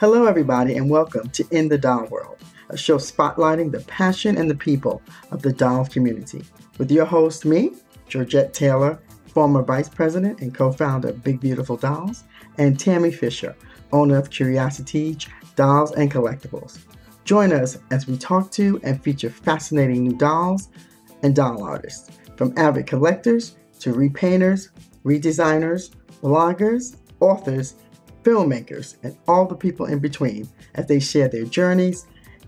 Hello, everybody, and welcome to In the Doll World, a show spotlighting the passion and the people of the doll community. With your host, me, Georgette Taylor, former vice president and co founder of Big Beautiful Dolls, and Tammy Fisher, owner of Curiosity Dolls and Collectibles. Join us as we talk to and feature fascinating new dolls and doll artists, from avid collectors to repainters, redesigners, bloggers, authors, filmmakers, and all the people in between as they share their journeys,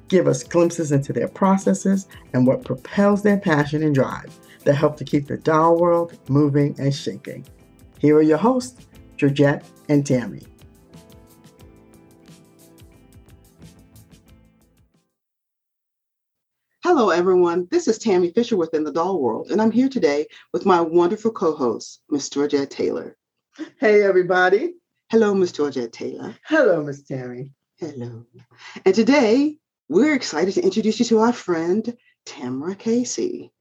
give us glimpses into their processes and what propels their passion and drive that help to keep the doll world moving and shaking. Here are your hosts, Georgette and Tammy. Hello, everyone. This is Tammy Fisher within the Doll World, and I'm here today with my wonderful co host, Miss Georgette Taylor. Hey, everybody. Hello, Miss Georgette Taylor. Hello, Miss Terry. Hello. And today we're excited to introduce you to our friend, Tamara Casey.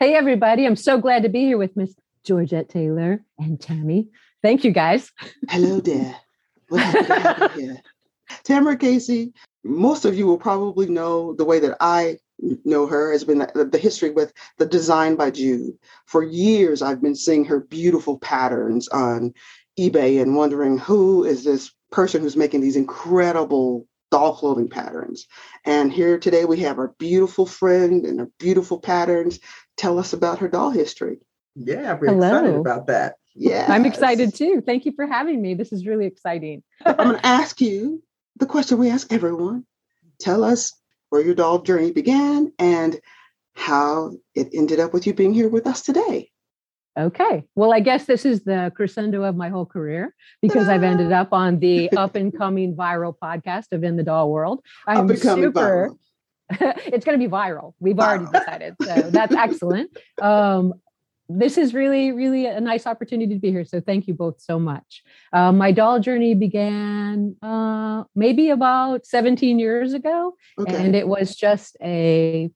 Hey, everybody. I'm so glad to be here with Miss Georgette Taylor and Tammy. Thank you, guys. Hello there. We're happy to have you here. Tamara Casey, most of you will probably know the way that I know her has been the, the, history with the design by Jude. For years, I've been seeing her beautiful patterns on eBay and wondering who is this person who's making these incredible doll clothing patterns. And here today we have our beautiful friend and her beautiful patterns. Tell us about her doll history. Yeah, we're Hello. excited about that. Yeah. I'm excited too. Thank you for having me. This is really exciting. I'm going to ask you the question we ask everyone. Tell us where your doll journey began and how it ended up with you being here with us today. Okay. Well, I guess this is the crescendo of my whole career because I've ended up on the up and coming viral podcast of In the Doll World. I'm super. it's going to be viral. We've already decided. So that's excellent. Um, this is really, really a nice opportunity to be here. So thank you both so much. Uh, my doll journey began uh, maybe about 17 years ago, okay. and it was just a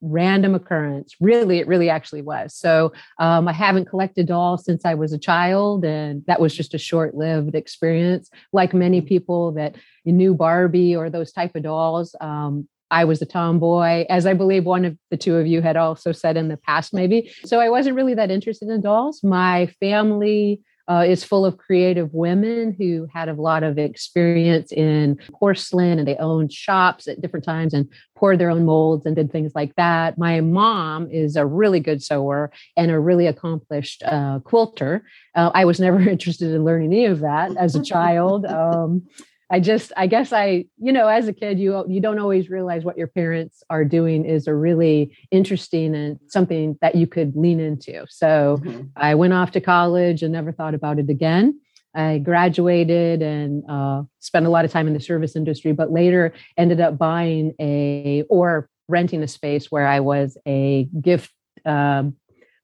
random occurrence. Really, it really actually was. So um, I haven't collected dolls since I was a child, and that was just a short-lived experience. Like many people that knew Barbie or those type of dolls, um, I was a tomboy, as I believe one of the two of you had also said in the past, maybe. So I wasn't really that interested in dolls. My family uh, is full of creative women who had a lot of experience in porcelain and they owned shops at different times and poured their own molds and did things like that. My mom is a really good sewer and a really accomplished uh, quilter. Uh, I was never interested in learning any of that as a child. Um, I just, I guess I, you know, as a kid, you you don't always realize what your parents are doing is a really interesting and something that you could lean into. So mm-hmm. I went off to college and never thought about it again. I graduated and uh, spent a lot of time in the service industry, but later ended up buying a or renting a space where I was a gift uh,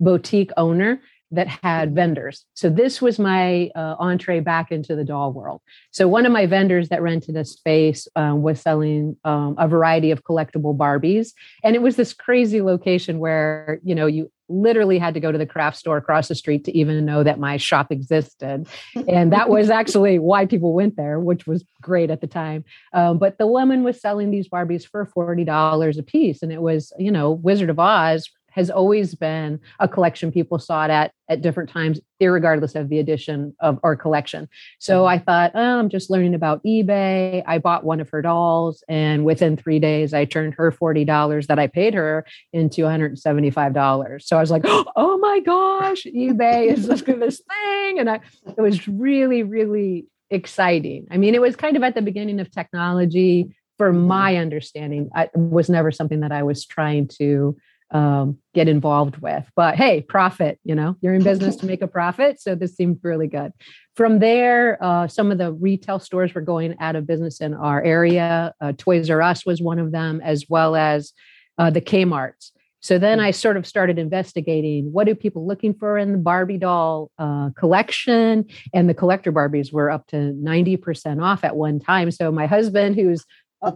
boutique owner that had vendors. So this was my uh, entree back into the doll world. So one of my vendors that rented a space um, was selling um, a variety of collectible Barbies, and it was this crazy location where you know you literally had to go to the craft store across the street to even know that my shop existed and that was actually why people went there which was great at the time um, but the woman was selling these barbies for $40 a piece and it was you know wizard of oz has always been a collection people sought at at different times, regardless of the edition of our collection. So mm-hmm. I thought, oh, I'm just learning about eBay. I bought one of her dolls, and within three days, I turned her forty dollars that I paid her into 175 dollars. So I was like, oh my gosh, eBay is this thing, and I, it was really, really exciting. I mean, it was kind of at the beginning of technology. For mm-hmm. my understanding, it was never something that I was trying to um, get involved with. But hey, profit, you know, you're in business to make a profit. So this seemed really good. From there, uh, some of the retail stores were going out of business in our area. Uh, Toys R Us was one of them, as well as uh, the Kmart's. So then I sort of started investigating what are people looking for in the Barbie doll uh, collection, and the collector Barbies were up to ninety percent off at one time. So my husband, who's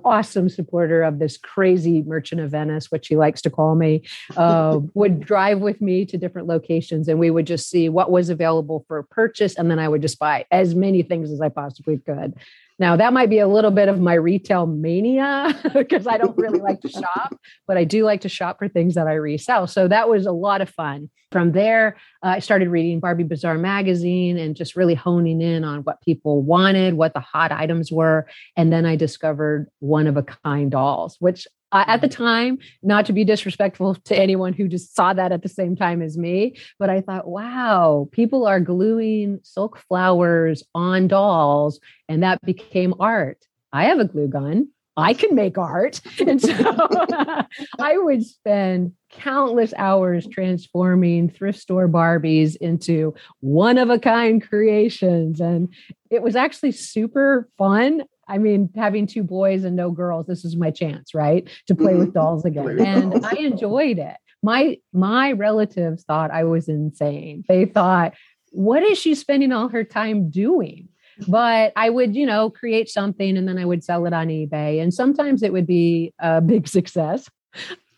awesome supporter of this crazy merchant of Venice, which he likes to call me, uh, would drive with me to different locations and we would just see what was available for purchase. And then I would just buy as many things as I possibly could. Now, that might be a little bit of my retail mania because I don't really like to shop, but I do like to shop for things that I resell. So that was a lot of fun. From there, uh, I started reading Barbie Bazaar magazine and just really honing in on what people wanted, what the hot items were. And then I discovered one of a kind dolls, which uh, at the time, not to be disrespectful to anyone who just saw that at the same time as me, but I thought, wow, people are gluing silk flowers on dolls, and that became art. I have a glue gun. I can make art. And so I would spend countless hours transforming thrift store Barbies into one of a kind creations. And it was actually super fun. I mean, having two boys and no girls, this is my chance, right? To play with mm-hmm. dolls again. And I enjoyed it. My my relatives thought I was insane. They thought, what is she spending all her time doing? But I would, you know, create something and then I would sell it on eBay. And sometimes it would be a big success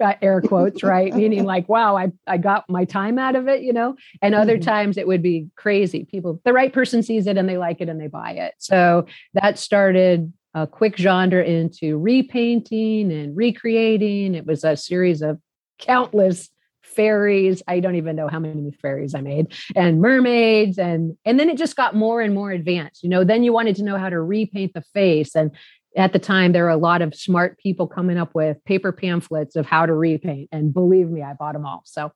air quotes, right? Meaning like, wow, I, I got my time out of it, you know? And other mm-hmm. times it would be crazy. People, the right person sees it and they like it and they buy it. So that started a quick genre into repainting and recreating. It was a series of countless fairies i don't even know how many fairies i made and mermaids and and then it just got more and more advanced you know then you wanted to know how to repaint the face and at the time there were a lot of smart people coming up with paper pamphlets of how to repaint and believe me i bought them all. So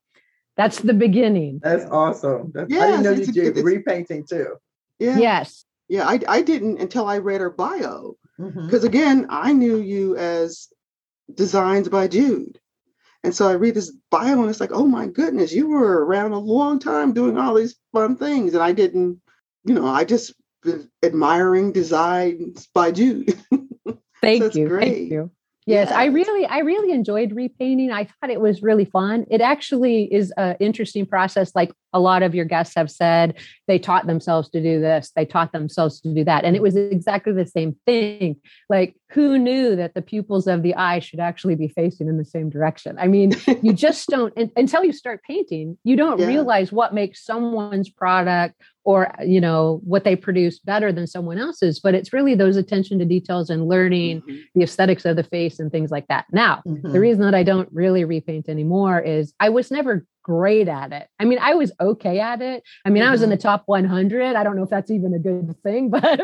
that's the beginning. That's awesome. That's, yes, i didn't know you did repainting too. Yeah. Yes. Yeah i, I didn't until i read her bio. Because mm-hmm. again i knew you as designs by jude. And so i read this bio and it's like oh my goodness you were around a long time doing all these fun things. And i didn't you know i just admiring designs by jude Thank so you. Great. Thank you. Yes, I really, I really enjoyed repainting. I thought it was really fun. It actually is an interesting process. Like a lot of your guests have said, they taught themselves to do this, they taught themselves to do that. And it was exactly the same thing. Like, who knew that the pupils of the eye should actually be facing in the same direction? I mean, you just don't, until you start painting, you don't yeah. realize what makes someone's product or you know what they produce better than someone else's but it's really those attention to details and learning mm-hmm. the aesthetics of the face and things like that now mm-hmm. the reason that i don't really repaint anymore is i was never great at it. I mean i was okay at it. I mean i was in the mm-hmm. top 100 i don't know if that's even a good thing but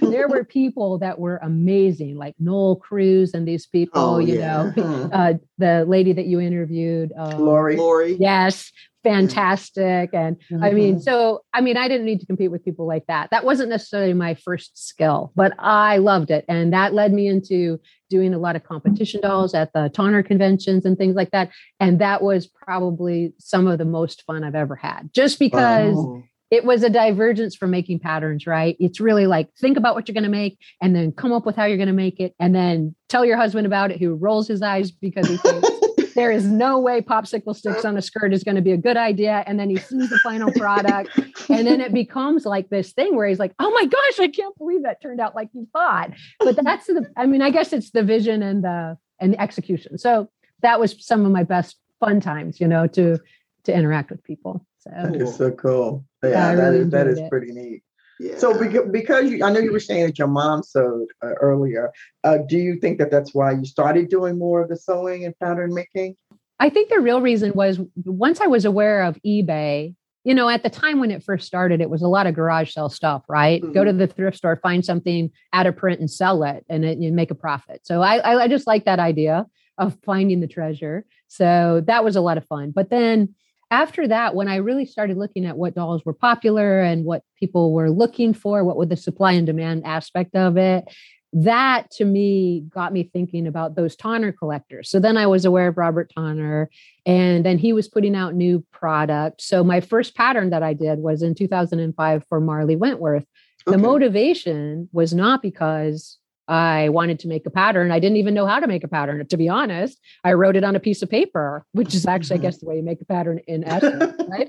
there were people that were amazing like noel cruz and these people oh, you yeah. know uh, the lady that you interviewed uh, lori. Lori. yes fantastic. And mm-hmm. I mean, mm-hmm. so I mean, I didn't need to compete with people like that. That wasn't necessarily my first skill, but I loved it. And that led me into doing a lot of competition dolls at the Tonner conventions and things like that. And that was probably some of the most fun I've ever had, just because. Wow. It was a divergence from making patterns, right? It's really like think about what you're going to make and then come up with how you're going to make it and then tell your husband about it who rolls his eyes because he thinks there is no way popsicle sticks on a skirt is going to be a good idea. And then he sees the final product. and then it becomes like this thing where he's like, oh my gosh, I can't believe that turned out like you thought. But that's the, I mean, I guess it's the vision and the, and the execution. So that was some of my best fun times, you know, to, to interact with people. So that is so cool. Yeah, yeah that really is, that is it. pretty neat. Yeah. So because you, I know you were saying that your mom sewed uh, earlier. Uh, do you think that that's why you started doing more of the sewing and pattern making? I think the real reason was once I was aware of eBay. You know, at the time when it first started, it was a lot of garage sale stuff, right? Mm-hmm. Go to the thrift store, find something out of print, and sell it, and it, you make a profit. So I, I just like that idea of finding the treasure. So that was a lot of fun. But then after that, when I really started looking at what dolls were popular and what people were looking for, what was the supply and demand aspect of it, that to me got me thinking about those Tonner collectors. So then I was aware of Robert Tonner, and then he was putting out new product. So my first pattern that I did was in 2005 for Marley Wentworth. Okay. The motivation was not because I wanted to make a pattern. I didn't even know how to make a pattern, to be honest. I wrote it on a piece of paper, which is actually, I mm-hmm. guess, the way you make a pattern in essence, right?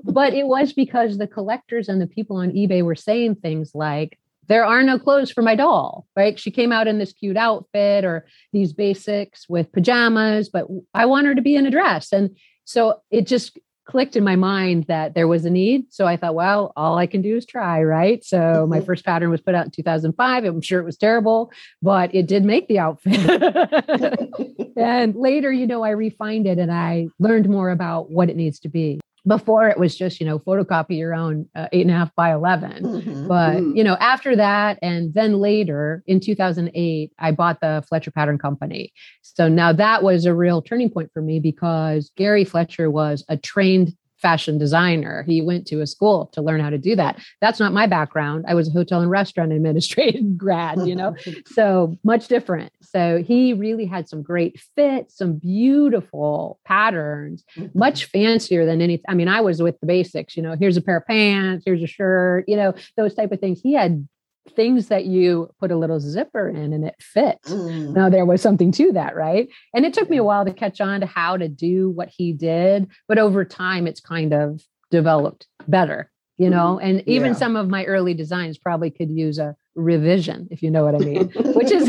but it was because the collectors and the people on eBay were saying things like, there are no clothes for my doll, right? She came out in this cute outfit or these basics with pajamas, but I want her to be in a dress. And so it just clicked in my mind that there was a need. So I thought, well, all I can do is try, right? So my mm-hmm. first pattern was put out in 2005. I'm sure it was terrible, but it did make the outfit. and later, you know, I refined it and I learned more about what it needs to be before it was just you know photocopy your own uh, eight and a half by 11 mm-hmm. but mm-hmm. you know after that and then later in 2008 i bought the fletcher pattern company so now that was a real turning point for me because gary fletcher was a trained fashion designer. He went to a school to learn how to do that. That's not my background. I was a hotel and restaurant administrative grad, you know, so much different. So he really had some great fits, some beautiful patterns, mm-hmm. much fancier than any. I mean, I was with the basics, you know, here's a pair of pants, here's a shirt, you know, those type of things. He had things that you put a little zipper in and it fits. Mm. Now there was something to that, right? And it took me a while to catch on to how to do what he did, but over time it's kind of developed better, you know. Mm. And even yeah. some of my early designs probably could use a revision, if you know what I mean, which is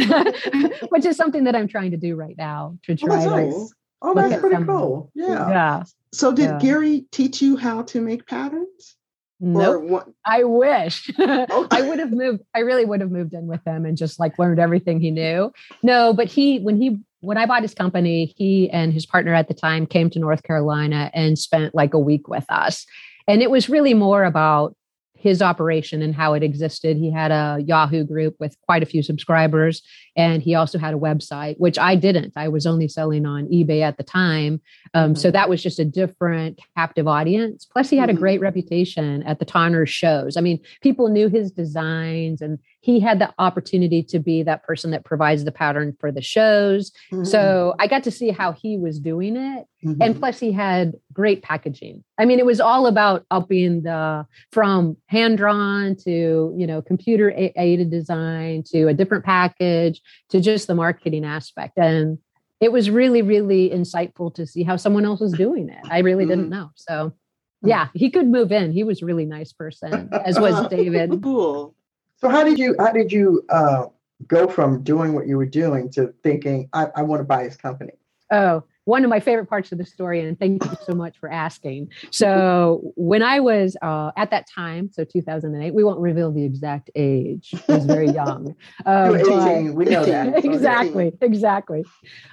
which is something that I'm trying to do right now to oh, try oh. Oh, that's pretty cool. Yeah. Yeah. So did yeah. Gary teach you how to make patterns? No, nope. I wish okay. I would have moved. I really would have moved in with him and just like learned everything he knew. No, but he, when he, when I bought his company, he and his partner at the time came to North Carolina and spent like a week with us. And it was really more about his operation and how it existed. He had a Yahoo group with quite a few subscribers, and he also had a website, which I didn't. I was only selling on eBay at the time. Um, mm-hmm. So that was just a different captive audience. Plus, he had mm-hmm. a great reputation at the Tonner shows. I mean, people knew his designs and he had the opportunity to be that person that provides the pattern for the shows. Mm-hmm. So I got to see how he was doing it. Mm-hmm. And plus, he had great packaging. I mean, it was all about upping the from hand drawn to, you know, computer aided design to a different package to just the marketing aspect. And it was really, really insightful to see how someone else was doing it. I really didn't mm-hmm. know. So, yeah, he could move in. He was a really nice person, as was David. Cool. So how did you how did you uh, go from doing what you were doing to thinking I, I want to buy his company? Oh, one of my favorite parts of the story, and thank you so much for asking. So, when I was uh, at that time, so 2008, we won't reveal the exact age. I was very young. Um, 18, we know that. exactly, exactly.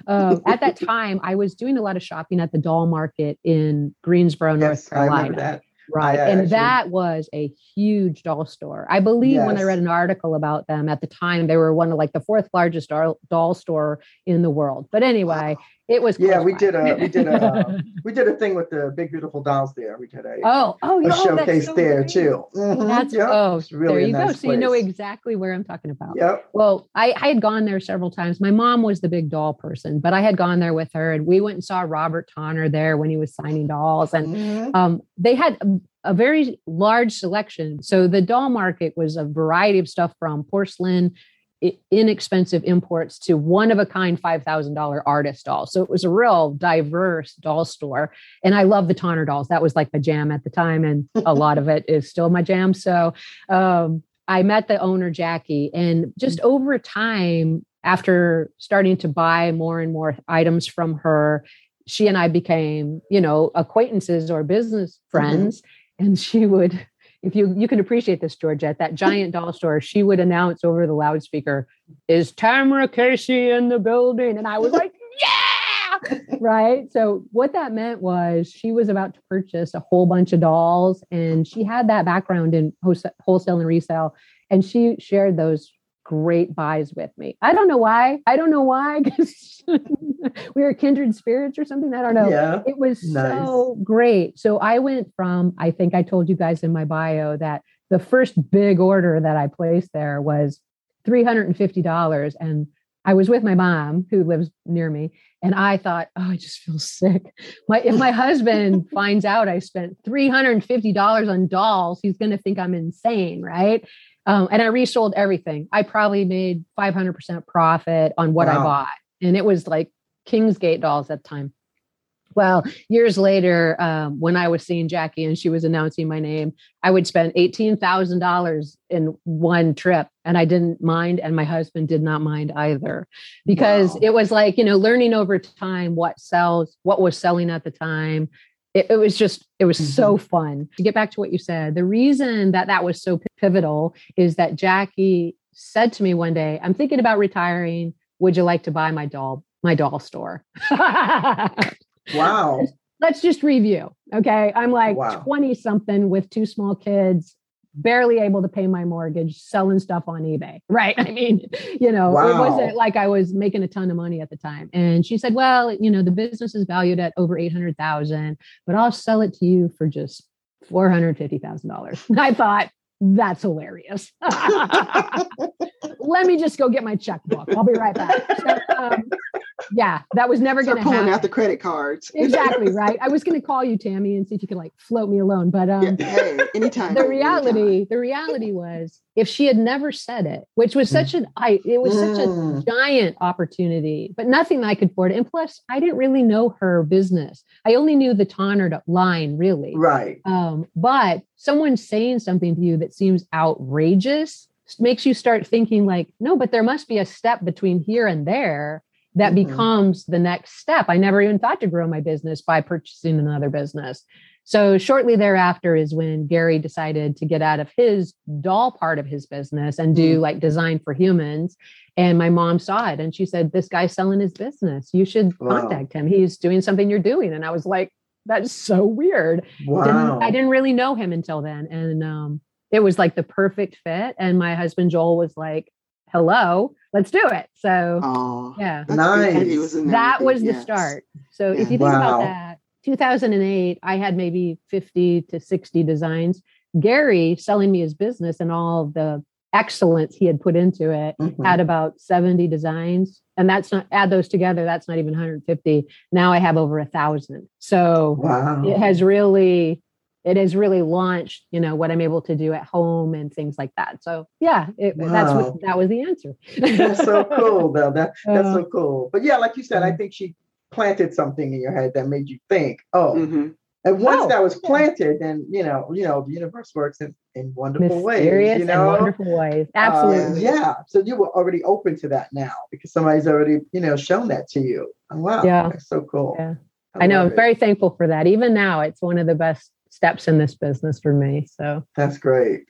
Um, at that time, I was doing a lot of shopping at the doll market in Greensboro, yes, North Carolina. Right. and actually, that was a huge doll store. I believe yes. when I read an article about them at the time, they were one of like the fourth largest doll, doll store in the world. But anyway, wow. It was yeah. We did a we did a we did a thing with the big beautiful dolls there. We did a oh oh a oh, showcase so there great. too. Mm-hmm. That's yep. oh really there you nice go. So you know exactly where I'm talking about. Yep. Well, I, I had gone there several times. My mom was the big doll person, but I had gone there with her, and we went and saw Robert Tonner there when he was signing dolls, and mm-hmm. um, they had. A very large selection. So the doll market was a variety of stuff from porcelain inexpensive imports to one of a kind $5,000 artist dolls. So it was a real diverse doll store. And I love the Tonner dolls. That was like my jam at the time. And a lot of it is still my jam. So um, I met the owner, Jackie, and just over time, after starting to buy more and more items from her, she and I became, you know, acquaintances or business mm-hmm. friends. Mm-hmm. And she would if you you can appreciate this, Georgette, that giant doll store, she would announce over the loudspeaker, "Is Tamara Casey in the building?" And I was like, "Yeah!" right. So what that meant was she was about to purchase a whole bunch of dolls, and she had that background in wholesale and resale, and she shared those great buys with me. I don't know why. I don't know why because we were kindred spirits or something. I don't know. Yeah, it was nice. so great. So I went from, I think I told you guys in my bio that the first big order that I placed there was $350. And I was with my mom who lives near me. And I thought, oh, I just feel sick. My if my husband finds out I spent $350 on dolls, he's gonna think I'm insane, right? Um, and I resold everything. I probably made 500% profit on what wow. I bought. And it was like Kingstate dolls at the time. Well, years later, um, when I was seeing Jackie and she was announcing my name, I would spend $18,000 in one trip and I didn't mind. And my husband did not mind either because wow. it was like, you know, learning over time what sells, what was selling at the time, it, it was just it was mm-hmm. so fun. To get back to what you said the reason that that was so pivotal is that jackie said to me one day i'm thinking about retiring. Would you like to buy my doll my doll store? Wow. Let's just review okay? I'm like 20 wow. something with two small kids barely able to pay my mortgage selling stuff on ebay right? I mean you know wow. it wasn't like i was making a ton of money at the time. And she said well you know the business is valued at over 800000 but i'll sell it to you for just $450000 i thought that's hilarious let me just go get my checkbook i'll be right back so, um, yeah, that was never going to happen. Pulling out the credit cards. exactly right. I was going to call you, Tammy, and see if you could like float me alone. But um, yeah, hey, anytime. The reality, anytime. the reality was, if she had never said it, which was such an, I, it was such a mm. giant opportunity, but nothing I could afford. And plus, I didn't really know her business. I only knew the Tonner line, really. Right. Um, but someone saying something to you that seems outrageous makes you start thinking like no but there must be a step between here and there that mm-hmm. becomes the next step. I never even thought to grow my business by purchasing another business. So shortly thereafter is when Gary decided to get out of his doll part of his business and do mm. like design for humans. And my mom saw it and she said, This guy's selling his business. You should wow. contact him. He's doing something you're doing. And I was like, That's so weird. Wow. Didn't, I didn't really know him until then. And um, it was like the perfect fit. And my husband Joel was like, Hello let's do it. So oh, yeah, nice. that was the start. So yeah. if you think wow. about that, 2008, I had maybe 50 to 60 designs. Gary selling me his business and all the excellence he had put into it mm-hmm. had about 70 designs and that's not add those together that's not even 150 now i have over a thousand so wow. it has really it has really launched you know what i'm able to do at home and things like that so yeah it, wow. that's what that was the answer that's so cool though that, that's uh, so cool but yeah like you said i think she planted something in your head that made you think oh mm-hmm. and once oh, that was planted then you know you know the universe works in, in wonderful ways you know wonderful ways absolutely uh, yeah so you were already open to that now because somebody's already you know shown that to you oh, wow yeah that's so cool yeah I, I know. I'm very thankful for that. Even now, it's one of the best steps in this business for me. So that's great.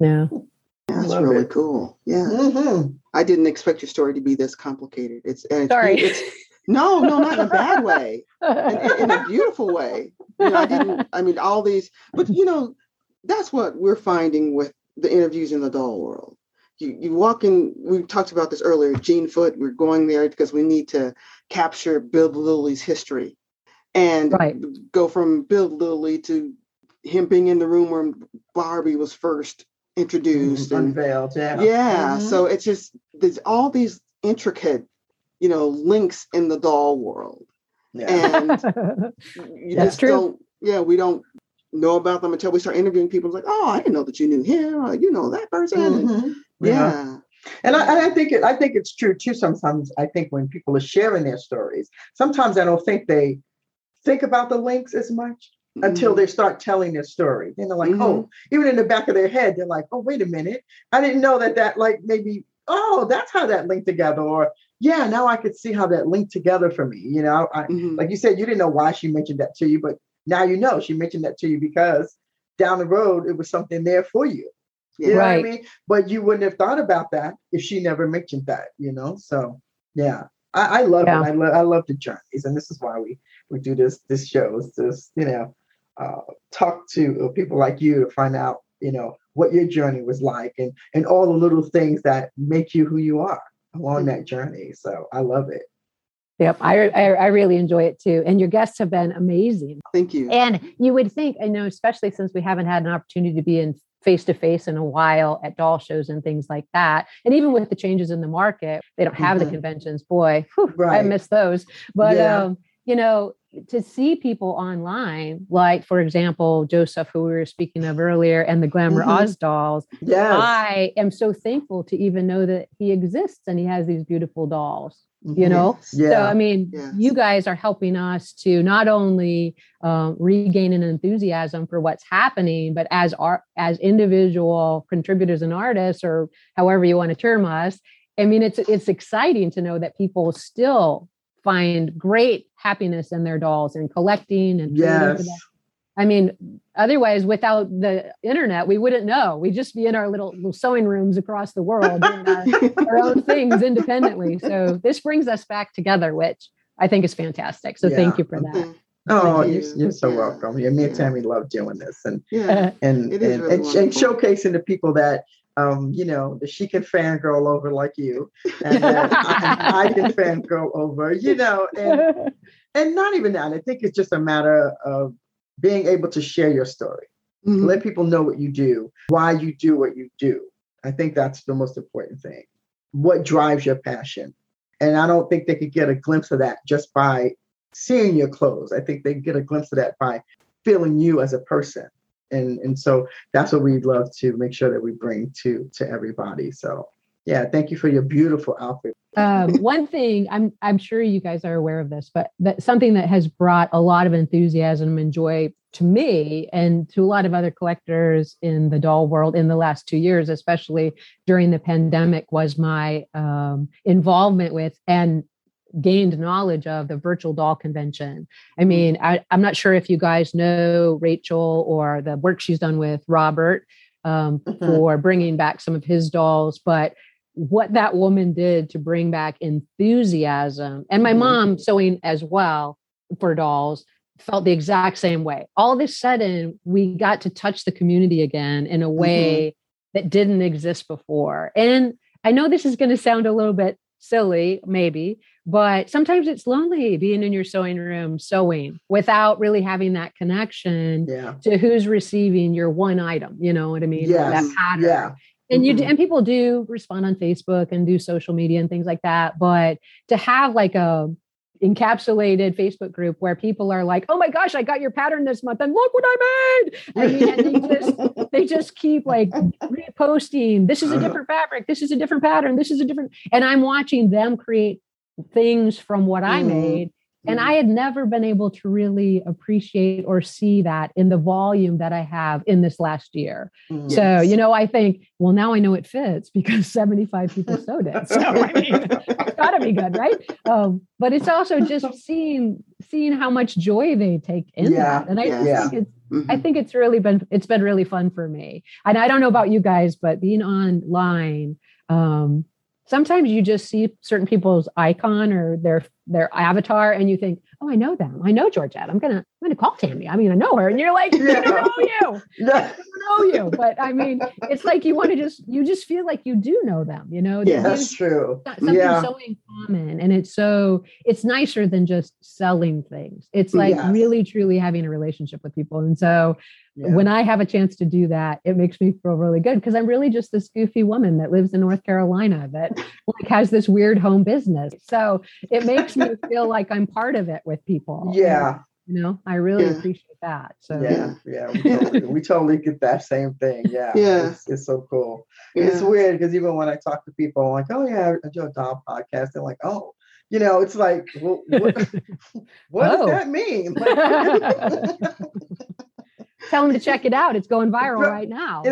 Yeah. That's really it. cool. Yeah. Mm-hmm. I didn't expect your story to be this complicated. It's, it's sorry. It's, no, no, not in a bad way. in, in, a beautiful way. You know, I didn't. I mean, all these, but you know, that's what we're finding with the interviews in the doll world. You you walk in. We talked about this earlier. Gene Foot. We're going there because we need to capture Bild Lilli's history, and right. go from Bild Lilli to him being in the room where Barbie was first introduced mm, and unveiled. Yeah. Yeah. Mm-hmm. So it's just there's all these intricate, you know, links in the doll world. Yeah. And you That's just true. don't, yeah, we don't know about them until we start interviewing people. It's like, oh, I didn't know that you knew him, or you know that person. Mm-hmm. Yeah. yeah. And I, I, think it, I think it's true too. Sometimes I think when people are sharing their stories, sometimes I don't think they think about the links as much until mm-hmm. they start telling their story. And they're like, mm-hmm. oh, even in the back of their head, they're like, oh, wait a minute. I didn't know that that like maybe, oh, that's how that linked together. Or yeah, now I could see how that linked together for me. You know, I, mm-hmm. like you said, you didn't know why she mentioned that to you, but now you know she mentioned that to you because down the road it was something there for you. You know right. what I mean? But you wouldn't have thought about that if she never mentioned that, you know? So yeah. I, I love yeah. it. I love I love the journeys. And this is why we we do this this show is just, you know, uh, talk to people like you to find out, you know, what your journey was like and and all the little things that make you who you are along that journey. So I love it. Yep, I, I, I really enjoy it too, and your guests have been amazing. Thank you. And you would think, I know, especially since we haven't had an opportunity to be in face to face in a while at doll shows and things like that. And even with the changes in the market, they don't have mm-hmm. the conventions. Boy, whew, right. I miss those. But yeah. um, you know, to see people online, like for example, Joseph, who we were speaking of earlier, and the Glamour mm-hmm. Oz dolls. Yes. I am so thankful to even know that he exists and he has these beautiful dolls. You know, yes. yeah. so I mean, yes. you guys are helping us to not only um, regain an enthusiasm for what's happening, but as our as individual contributors and artists, or however you want to term us. I mean, it's it's exciting to know that people still find great happiness in their dolls and collecting and yes. I mean, otherwise, without the internet, we wouldn't know. We'd just be in our little, little sewing rooms across the world doing our, our, own things independently. So this brings us back together, which I think is fantastic. So yeah. thank you for that. Mm-hmm. Oh, you. are you're so welcome. Yeah, me and Tammy love doing this and yeah. and and, really and, and, showcasing the people that um, you know, that she can fangirl over like you, and I, I can fangirl over, you know, and and not even that. I think it's just a matter of being able to share your story, mm-hmm. let people know what you do, why you do what you do. I think that's the most important thing. What drives your passion? And I don't think they could get a glimpse of that just by seeing your clothes. I think they get a glimpse of that by feeling you as a person. And and so that's what we'd love to make sure that we bring to to everybody. So yeah, thank you for your beautiful outfit. um, one thing I'm I'm sure you guys are aware of this, but that something that has brought a lot of enthusiasm and joy to me and to a lot of other collectors in the doll world in the last two years, especially during the pandemic, was my um, involvement with and gained knowledge of the virtual doll convention. I mean, I, am not sure if you guys know Rachel or the work she's done with Robert um, mm-hmm. for bringing back some of his dolls, but what that woman did to bring back enthusiasm and my mm-hmm. mom sewing as well for dolls felt the exact same way all of a sudden we got to touch the community again in a mm-hmm. way mm-hmm. that didn't exist before and i know this is going to sound a little bit silly maybe but sometimes it's lonely being in your sewing room sewing without really having that connection yeah. to who's receiving your one item you know what i mean yes. that pattern yeah and you mm-hmm. and people do respond on facebook and do social media and things like that but to have like a encapsulated facebook group where people are like oh my gosh i got your pattern this month and look what i made i mean and they just they just keep like reposting this is a uh-huh. different fabric this is a different pattern this is a different and i'm watching them create things from what i mm-hmm. made and I had never been able to really appreciate or see that in the volume that I have in this last year. Yes. So, you know, I think, well, now I know it fits because 75 people sewed it. So, I mean, it's got to be good, right? Um, but it's also just seeing seeing how much joy they take in yeah. that. And I yeah. think it's Mm-hmm. I think it's really been it's been really fun for me. And I don't know about you guys, but being online, um, sometimes you just see certain people's icon or their their avatar and you think oh i know them. I know georgette. I'm gonna i'm gonna call tammy i mean i know her and you're like yeah. i don't know you yeah. i don't know you but i mean it's like you want to just you just feel like you do know them you know yeah that's true something yeah. so in common and it's so it's nicer than just selling things it's like really truly having a relationship with people and so when I have a chance to do that, it makes me feel really good because I'm really just this goofy woman that lives in North Carolina that like has this weird home business. So it makes me feel like I'm part of it with people. Yeah. And, you know, I really yeah. appreciate that. So yeah, yeah, we totally, we totally get that same thing. Yeah, yeah, it's, it's so cool. Yeah. It's weird because even when I talk to people, I'm like, oh yeah, I do a doll podcast. They're like, oh, you know, it's like, well, what, what oh. does that mean? Like, Tell them to check it out. It's going viral right now.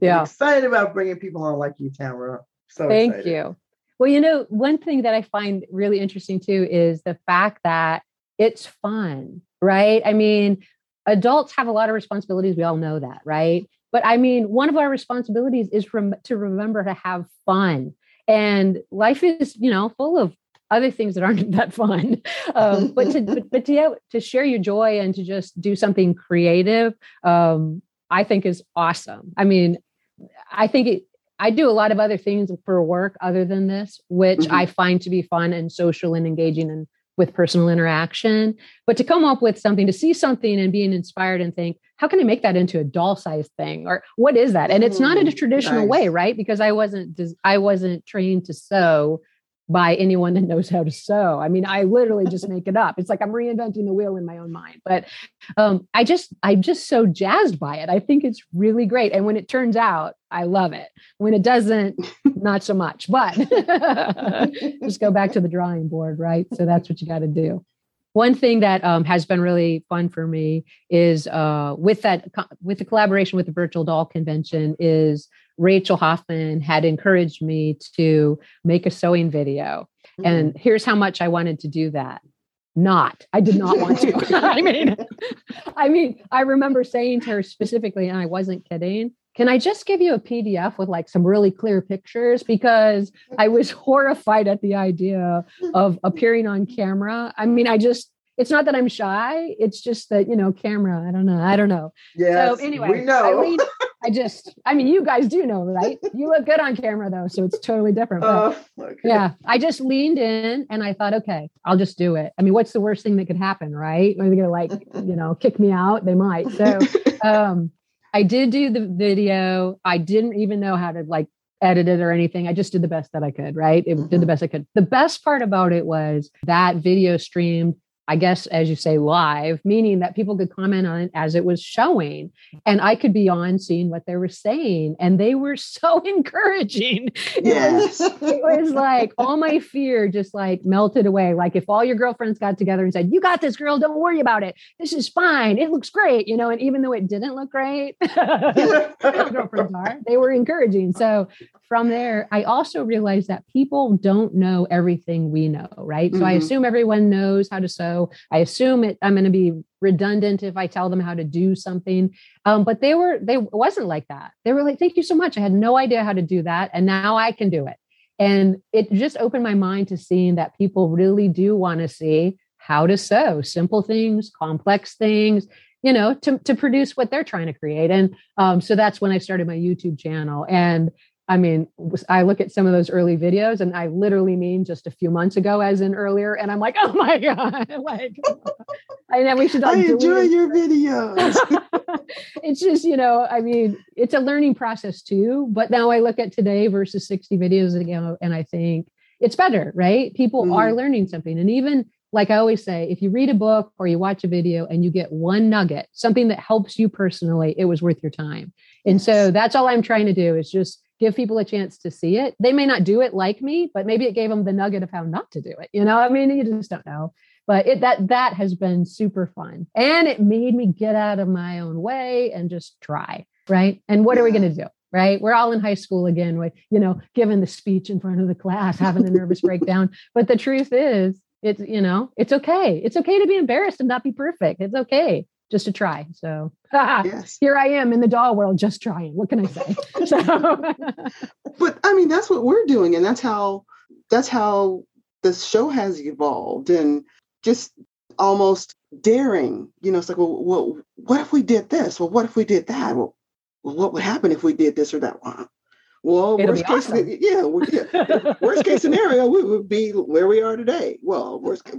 yeah. I'm excited about bringing people on like you, Tamara. So Thank excited. you. Well, you know, one thing that I find really interesting too is the fact that it's fun, right? I mean, adults have a lot of responsibilities. We all know that, right? But I mean, one of our responsibilities is from to remember to have fun. And life is, you know, full of other things that aren't that fun. Um, but to but, but to, to share your joy and to just do something creative, um, I think is awesome. I mean, I think it, I do a lot of other things for work other than this, which mm-hmm. I find to be fun and social and engaging and with personal interaction. But to come up with something, to see something and being inspired and think, how can I make that into a doll sized thing? Or what is that? And it's not in a mm, traditional nice. way, right? Because I wasn't I wasn't trained to sew by anyone that knows how to sew. I mean, I literally just make it up. It's like I'm reinventing the wheel in my own mind. But um, I just, I'm just so jazzed by it. I think it's really great. And when it turns out, I love it. When it doesn't, not so much. But just go back to the drawing board, right? So that's what you got to do. One thing that um, has been really fun for me is uh, with that with the collaboration with the virtual doll convention is Rachel Hoffman had encouraged me to make a sewing video. Mm-hmm. And here's how much I wanted to do that. Not, I did not want to. I mean, I mean, I remember saying to her specifically, and I wasn't kidding, can I just give you a PDF with like some really clear pictures? Because I was horrified at the idea of appearing on camera. I mean, I just it's not that I'm shy. It's just that, you know, camera. I don't know. I don't know. Yeah. So anyway, we know. I, I, just, I mean, you guys do know, right? You look good on camera though. So it's totally different. But, oh, okay. Yeah. I just leaned in and I thought, okay, I'll just do it. I mean, what's the worst thing that could happen? Right. Are they going to like, you know, kick me out? They might. So, um, I did do the video. I didn't even know how to like edit it or anything. I just did the best that I could, right? It mm-hmm. did the mm-hmm. best I could. The best part about it was that video streamed I guess, as you say, live, meaning that people could comment on it as it was showing. And I could be on seeing what they were saying. And they were so encouraging. Yes. it was like all my fear just like melted away. Like if all your girlfriends got together and said, You got this, girl, don't worry about it. This is fine. It looks great. You know, and even though it didn't look great, girlfriends are, they were encouraging. So from there, I also realized that people don't know everything we know, right? Mm-hmm. So I mm-hmm. assume everyone knows how to sew. I assume it, I'm going to be redundant if I tell them how to do something. Um, but they were, they wasn't like that. They were like, thank you so much. I had no idea how to do that. And now I can do it. And it just opened my mind to seeing that people really do want to see how to sew simple things, complex things, you know, to, to produce what they're trying to create. And um, so that's when I started my YouTube channel. And I mean, I look at some of those early videos and I literally mean just a few months ago, as in earlier. And I'm like, oh my God, like, I know we should. I enjoy your videos. it's just, you know, I mean, it's a learning process too. But now I look at today versus 60 videos ago and I think it's better, right? People mm-hmm. are learning something. And even like I always say, if you read a book or you watch a video and you get one nugget, something that helps you personally, it was worth your time. And so that's all I'm trying to do is just give people a chance to see it. They may not do it like me, but maybe it gave them the nugget of how not to do it. You know, I mean, you just don't know. But it that that has been super fun. And it made me get out of my own way and just try. Right. And what are we going to do? Right. We're all in high school again with, you know, giving the speech in front of the class, having a nervous breakdown. But the truth is, it's, you know, it's okay. It's okay to be embarrassed and not be perfect. It's okay just to try. So yes. here I am in the doll world, just trying. What can I say? so. but I mean, that's what we're doing, and that's how that's how the show has evolved, and just almost daring. You know, it's like, well, well what if we did this? Well, what if we did that? Well, well what would happen if we did this or that? Well, It'll worst case, awesome. yeah, yeah, worst case scenario, we would be where we are today. Well, worst, case,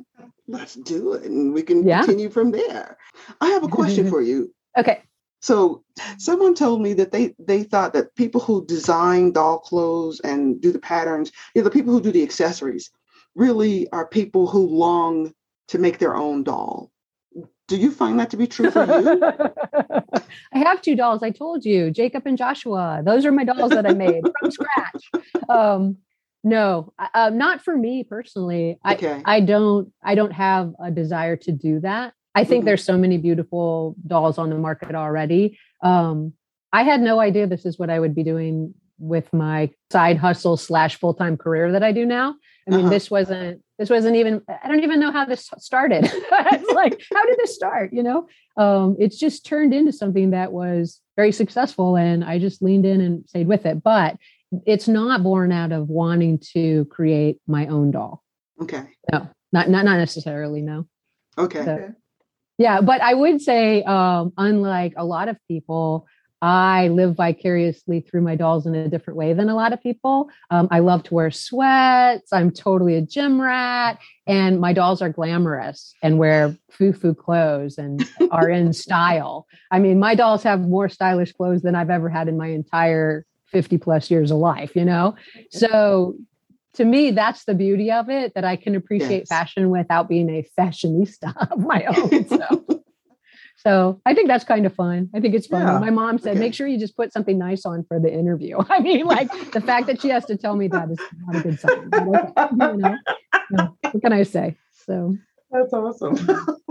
let's do it, and we can yeah. continue from there. I have a question for you. Okay. So, someone told me that they they thought that people who design doll clothes and do the patterns, you know, the people who do the accessories, really are people who long to make their own doll. Do you find that to be true for you? I have two dolls. I told you, Jacob and Joshua. Those are my dolls that I made from scratch. Um, no, uh, not for me personally. Okay. I, I don't. I don't have a desire to do that. I think mm-hmm. there's so many beautiful dolls on the market already. Um, I had no idea this is what I would be doing with my side hustle slash full time career that I do now. I mean, uh-huh. this wasn't this wasn't even i don't even know how this started. It's like how did this start you know? Um, it's just turned into something that was very successful and i just leaned in and stayed with it. But it's not born out of wanting to create my own doll. Okay. No not not, not necessarily no. Okay. So, yeah but i would say um, unlike a lot of people I live vicariously through my dolls in a different way than a lot of people. Um, I love to wear sweats. I'm totally a gym rat. And my dolls are glamorous and wear foo foo clothes and are in style. I mean, my dolls have more stylish clothes than I've ever had in my entire 50 plus years of life, you know? So to me, that's the beauty of it that I can appreciate yes. fashion without being a fashionista of my own. So. So I think that's kind of fun. I think it's fun. Yeah. My mom said, okay. make sure you just put something nice on for the interview. I mean, like the fact that she has to tell me that is not a good sign. Okay, you know, what can I say? So that's awesome.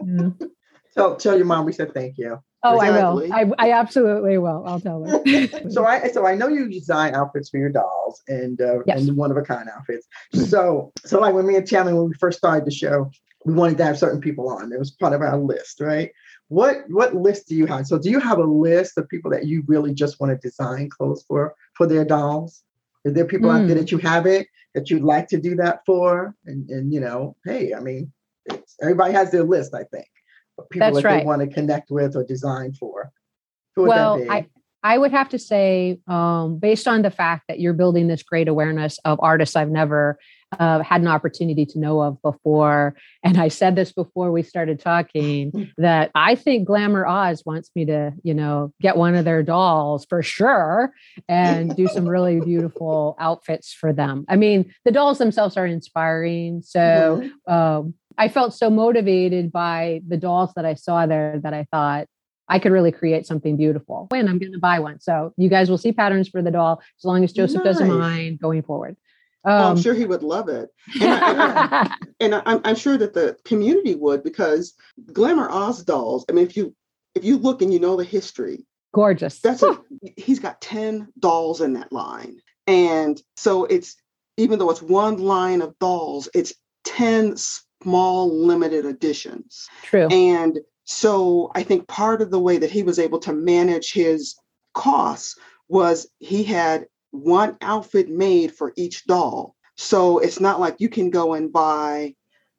Yeah. tell tell your mom we said thank you. Oh, exactly. I will. I, I absolutely will. I'll tell her. so I so I know you design outfits for your dolls and uh, yes. and one of a kind outfits. So so like when me and Tammy when we first started the show, we wanted to have certain people on. It was part of our list, right? What what list do you have? So do you have a list of people that you really just want to design clothes for for their dolls? Is there people mm. out there hmm. that you have it that you'd like to do that for? And and you know, hey, I mean, everybody has their list, I think. People That's that right. they want to connect with or design for. well, I I would have to say, um, based on the fact that you're building this great awareness of artists I've never uh, had an opportunity to know of before, and I said this before we started talking, that I think Glamour Oz wants me to, you know, get one of their dolls for sure and do some really beautiful outfits for them. I mean, the dolls themselves are inspiring, so. Mm-hmm. Um, I felt so motivated by the dolls that I saw there that I thought, I could really create something beautiful. When I'm going to buy one. So you guys will see patterns for the doll as long as Joseph nice. doesn't mind going forward. Um, oh, I'm sure he would love it. And, I, and I, I'm, sure that the community would because Glamour Oz dolls, I mean, if you if you look and you know the history, gorgeous. That's a, he's got 10 dolls in that line. And so it's even though it's one line of dolls, it's 10 small limited editions. True. And so I think part of the way that he was able to manage his costs was he had one outfit made for each doll. So it's not like you can go and buy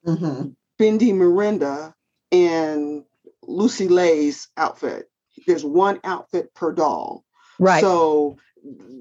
mm-hmm. Bindi Miranda and Lucy Lay's outfit. There's one outfit per doll. Right. So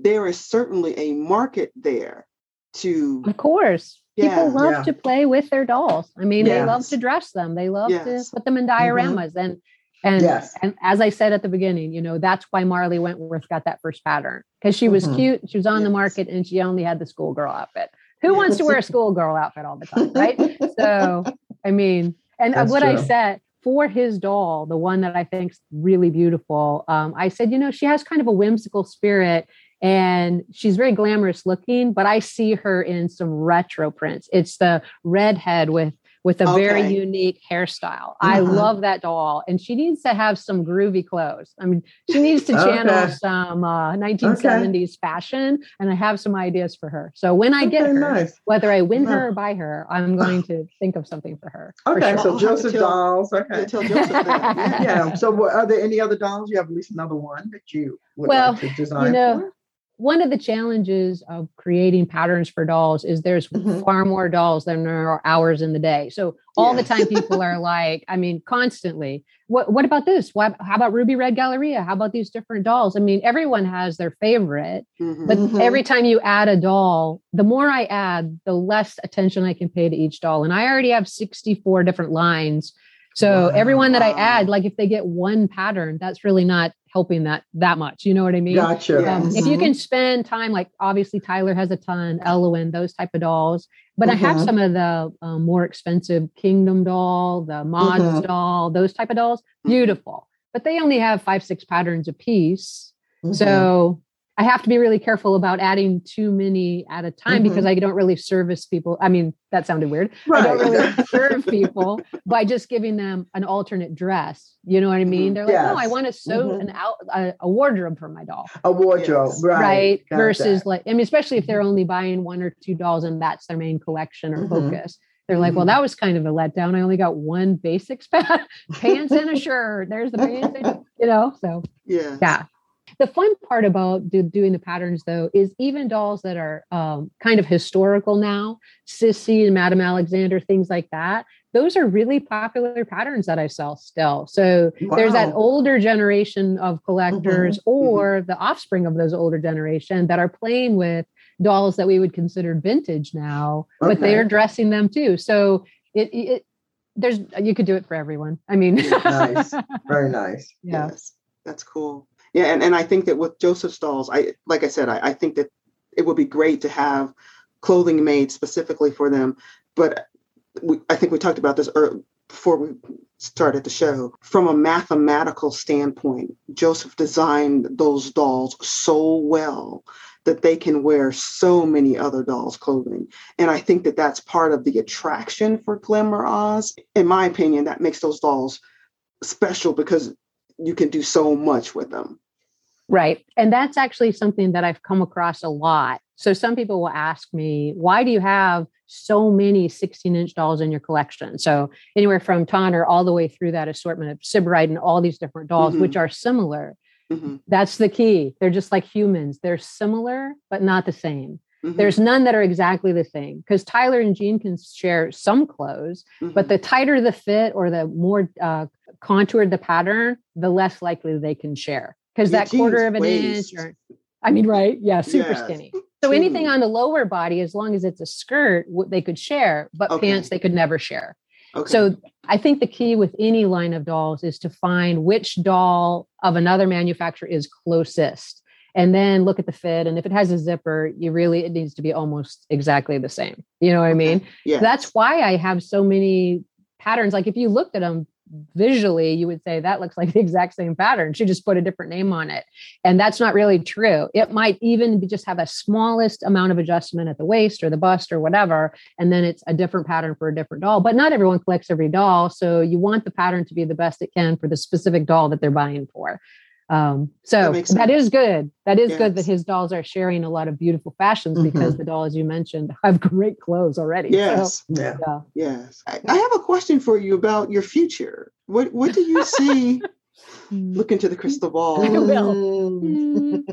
there is certainly a market there to of course People love yeah. to play with their dolls. I mean, yes. they love to dress them. They love yes. to put them in mm-hmm. dioramas. Mm-hmm. And and yes. and as I said at the beginning, you know, that's why Marley Wentworth got that first pattern because she was mm-hmm. cute, she was on yes. the market, and she only had the schoolgirl outfit. Who wants to wear a schoolgirl outfit all the time, right? so, I mean, and that's what true. I said for his doll, the one that I think's really beautiful, um, I said, you know, she has kind of a whimsical spirit and she's very glamorous looking but i see her in some retro prints it's the redhead with with a okay. very unique hairstyle uh-huh. i love that doll and she needs to have some groovy clothes i mean she needs to channel okay. some uh, 1970s okay. fashion and i have some ideas for her so when i get her nice. whether i win her or buy her i'm going to think of something for her okay for sure. so joseph dolls okay tell joseph yeah so are there any other dolls you have at least another one that you would well like to design you know for? One of the challenges of creating patterns for dolls is there's mm-hmm. far more dolls than there are hours in the day. So all yeah. the time people are like, I mean, constantly, what what about this? What how about Ruby Red Galleria? How about these different dolls? I mean, everyone has their favorite, mm-hmm. but mm-hmm. every time you add a doll, the more I add, the less attention I can pay to each doll. And I already have 64 different lines. So wow. everyone that I add, like if they get one pattern, that's really not helping that that much. You know what I mean? Gotcha. Um, mm-hmm. If you mm-hmm. can spend time, like obviously Tyler has a ton, Ellowyne, those type of dolls. But mm-hmm. I have mm-hmm. some of the um, more expensive Kingdom doll, the Mods mm-hmm. doll, those type of dolls. Mm-hmm. Beautiful, but they only have five six patterns a piece. So I have to be really careful about adding too many at a time mm-hmm. because I don't really service people. I mean, that sounded weird. Right. I don't really serve people by just giving them an alternate dress. You know what I mean? Mm-hmm. They're like, yes. no, I want to sew mm-hmm. an out a, a, wardrobe for my doll. A wardrobe, yes. right? Right. Versus that. like, I mean, especially if they're mm-hmm. only buying one or two dolls and that's their main collection or mm-hmm. focus. They're like, well, mm-hmm. that was kind of a letdown. I only got one basics pants and a shirt. There's the pants, and, you know. So yeah, yeah. The fun part about do, doing the patterns, though, is even dolls that are um, kind of historical now, Cissy and Madame Alexander, things like that. Those are really popular patterns that I sell still. So wow. there's that older generation of collectors mm-hmm. or mm-hmm. the offspring of those older generation that are playing with dolls that we would consider vintage now, okay. but they're dressing them too. So it, it there's you could do it for everyone. I mean, nice, very nice. Yeah. Yes, that's cool yeah and, and i think that with joseph dolls i like i said I, I think that it would be great to have clothing made specifically for them but we, i think we talked about this before we started the show. From a mathematical standpoint joseph designed those dolls so well that they can wear so many other dolls clothing. And i think that that's part of the attraction for glamour oz. In my opinion that makes those dolls special because you can do so much with them. Right. And that's actually something that I've come across a lot. So some people will ask me, why do you have so many 16 inch dolls in your collection? So anywhere from Tonner all the way through that assortment of Sybarite and all these different dolls, mm-hmm. which are similar. Mm-hmm. That's the key. They're just like humans. They're similar, but not the same. Mm-hmm. There's none that are exactly the same because Tyler and Gene can share some clothes, mm-hmm. but the tighter the fit or the more uh, contoured the pattern, the less likely they can share because that quarter of an waist. inch or I mean, right? Yeah, super yes. skinny. So anything on the lower body, as long as it's a skirt, they could share, but okay. pants they could never share. Okay. So I think the key with any line of dolls is to find which doll of another manufacturer is closest and then look at the fit and if it has a zipper you really it needs to be almost exactly the same you know what i mean yeah that's why i have so many patterns like if you looked at them visually you would say that looks like the exact same pattern. She just put a different name on it. And that's not really true. It might even be just have a smallest amount of adjustment at the waist or the bust or whatever and then it's a different pattern for a different doll. But not everyone collects every doll so you want the pattern to be the best it can for the specific doll that they're buying for um, so that, that is good. That is yes. good that his dolls are sharing a lot of beautiful fashions mm-hmm. because the dolls you mentioned have great clothes already. Yes. So, yeah. yeah. Yes. I, I, have a question for you about your future. What what do you see? Hmm. Look into the crystal ball. I will. Mm.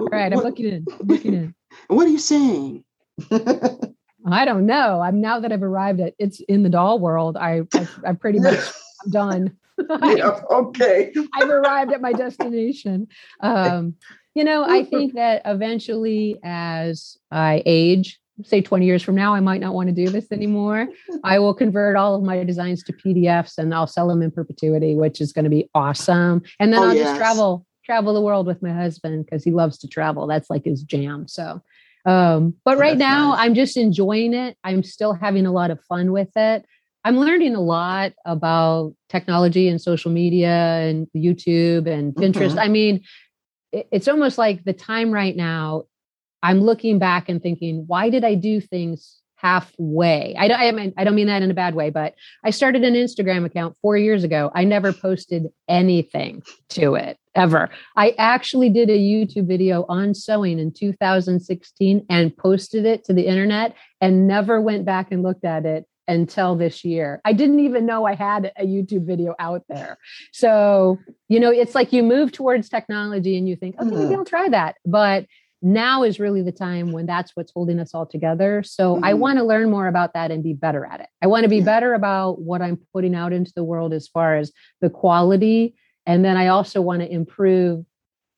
All right, I'm looking in. I'm looking in. What are you saying? I don't know. I'm now that I've arrived at it's in the doll world. I I, I pretty much I'm done. Yeah, okay. I've arrived at my destination. Um, you know, I think that eventually, as I age, say 20 years from now, I might not want to do this anymore. I will convert all of my designs to PDFs and I'll sell them in perpetuity, which is going to be awesome. And then oh, I'll yes. just travel travel the world with my husband because he loves to travel. That's like his jam. So, um, but oh, right now nice. I'm just enjoying it. I'm still having a lot of fun with it. I'm learning a lot about technology and social media and YouTube and Pinterest. Mm-hmm. I mean, it's almost like the time right now. I'm looking back and thinking, why did I do things halfway? I don't, I, mean, I don't mean that in a bad way, but I started an Instagram account four years ago. I never posted anything to it ever. I actually did a YouTube video on sewing in 2016 and posted it to the internet and never went back and looked at it until this year. I didn't even know I had a YouTube video out there. So, you know, it's like you move towards technology and you think, okay, maybe mm-hmm. I'll try that. But now is really the time when that's what's holding us all together. So mm-hmm. I want to learn more about that and be better at it. I want to be yeah. better about what I'm putting out into the world as far as the quality. And then I also want to improve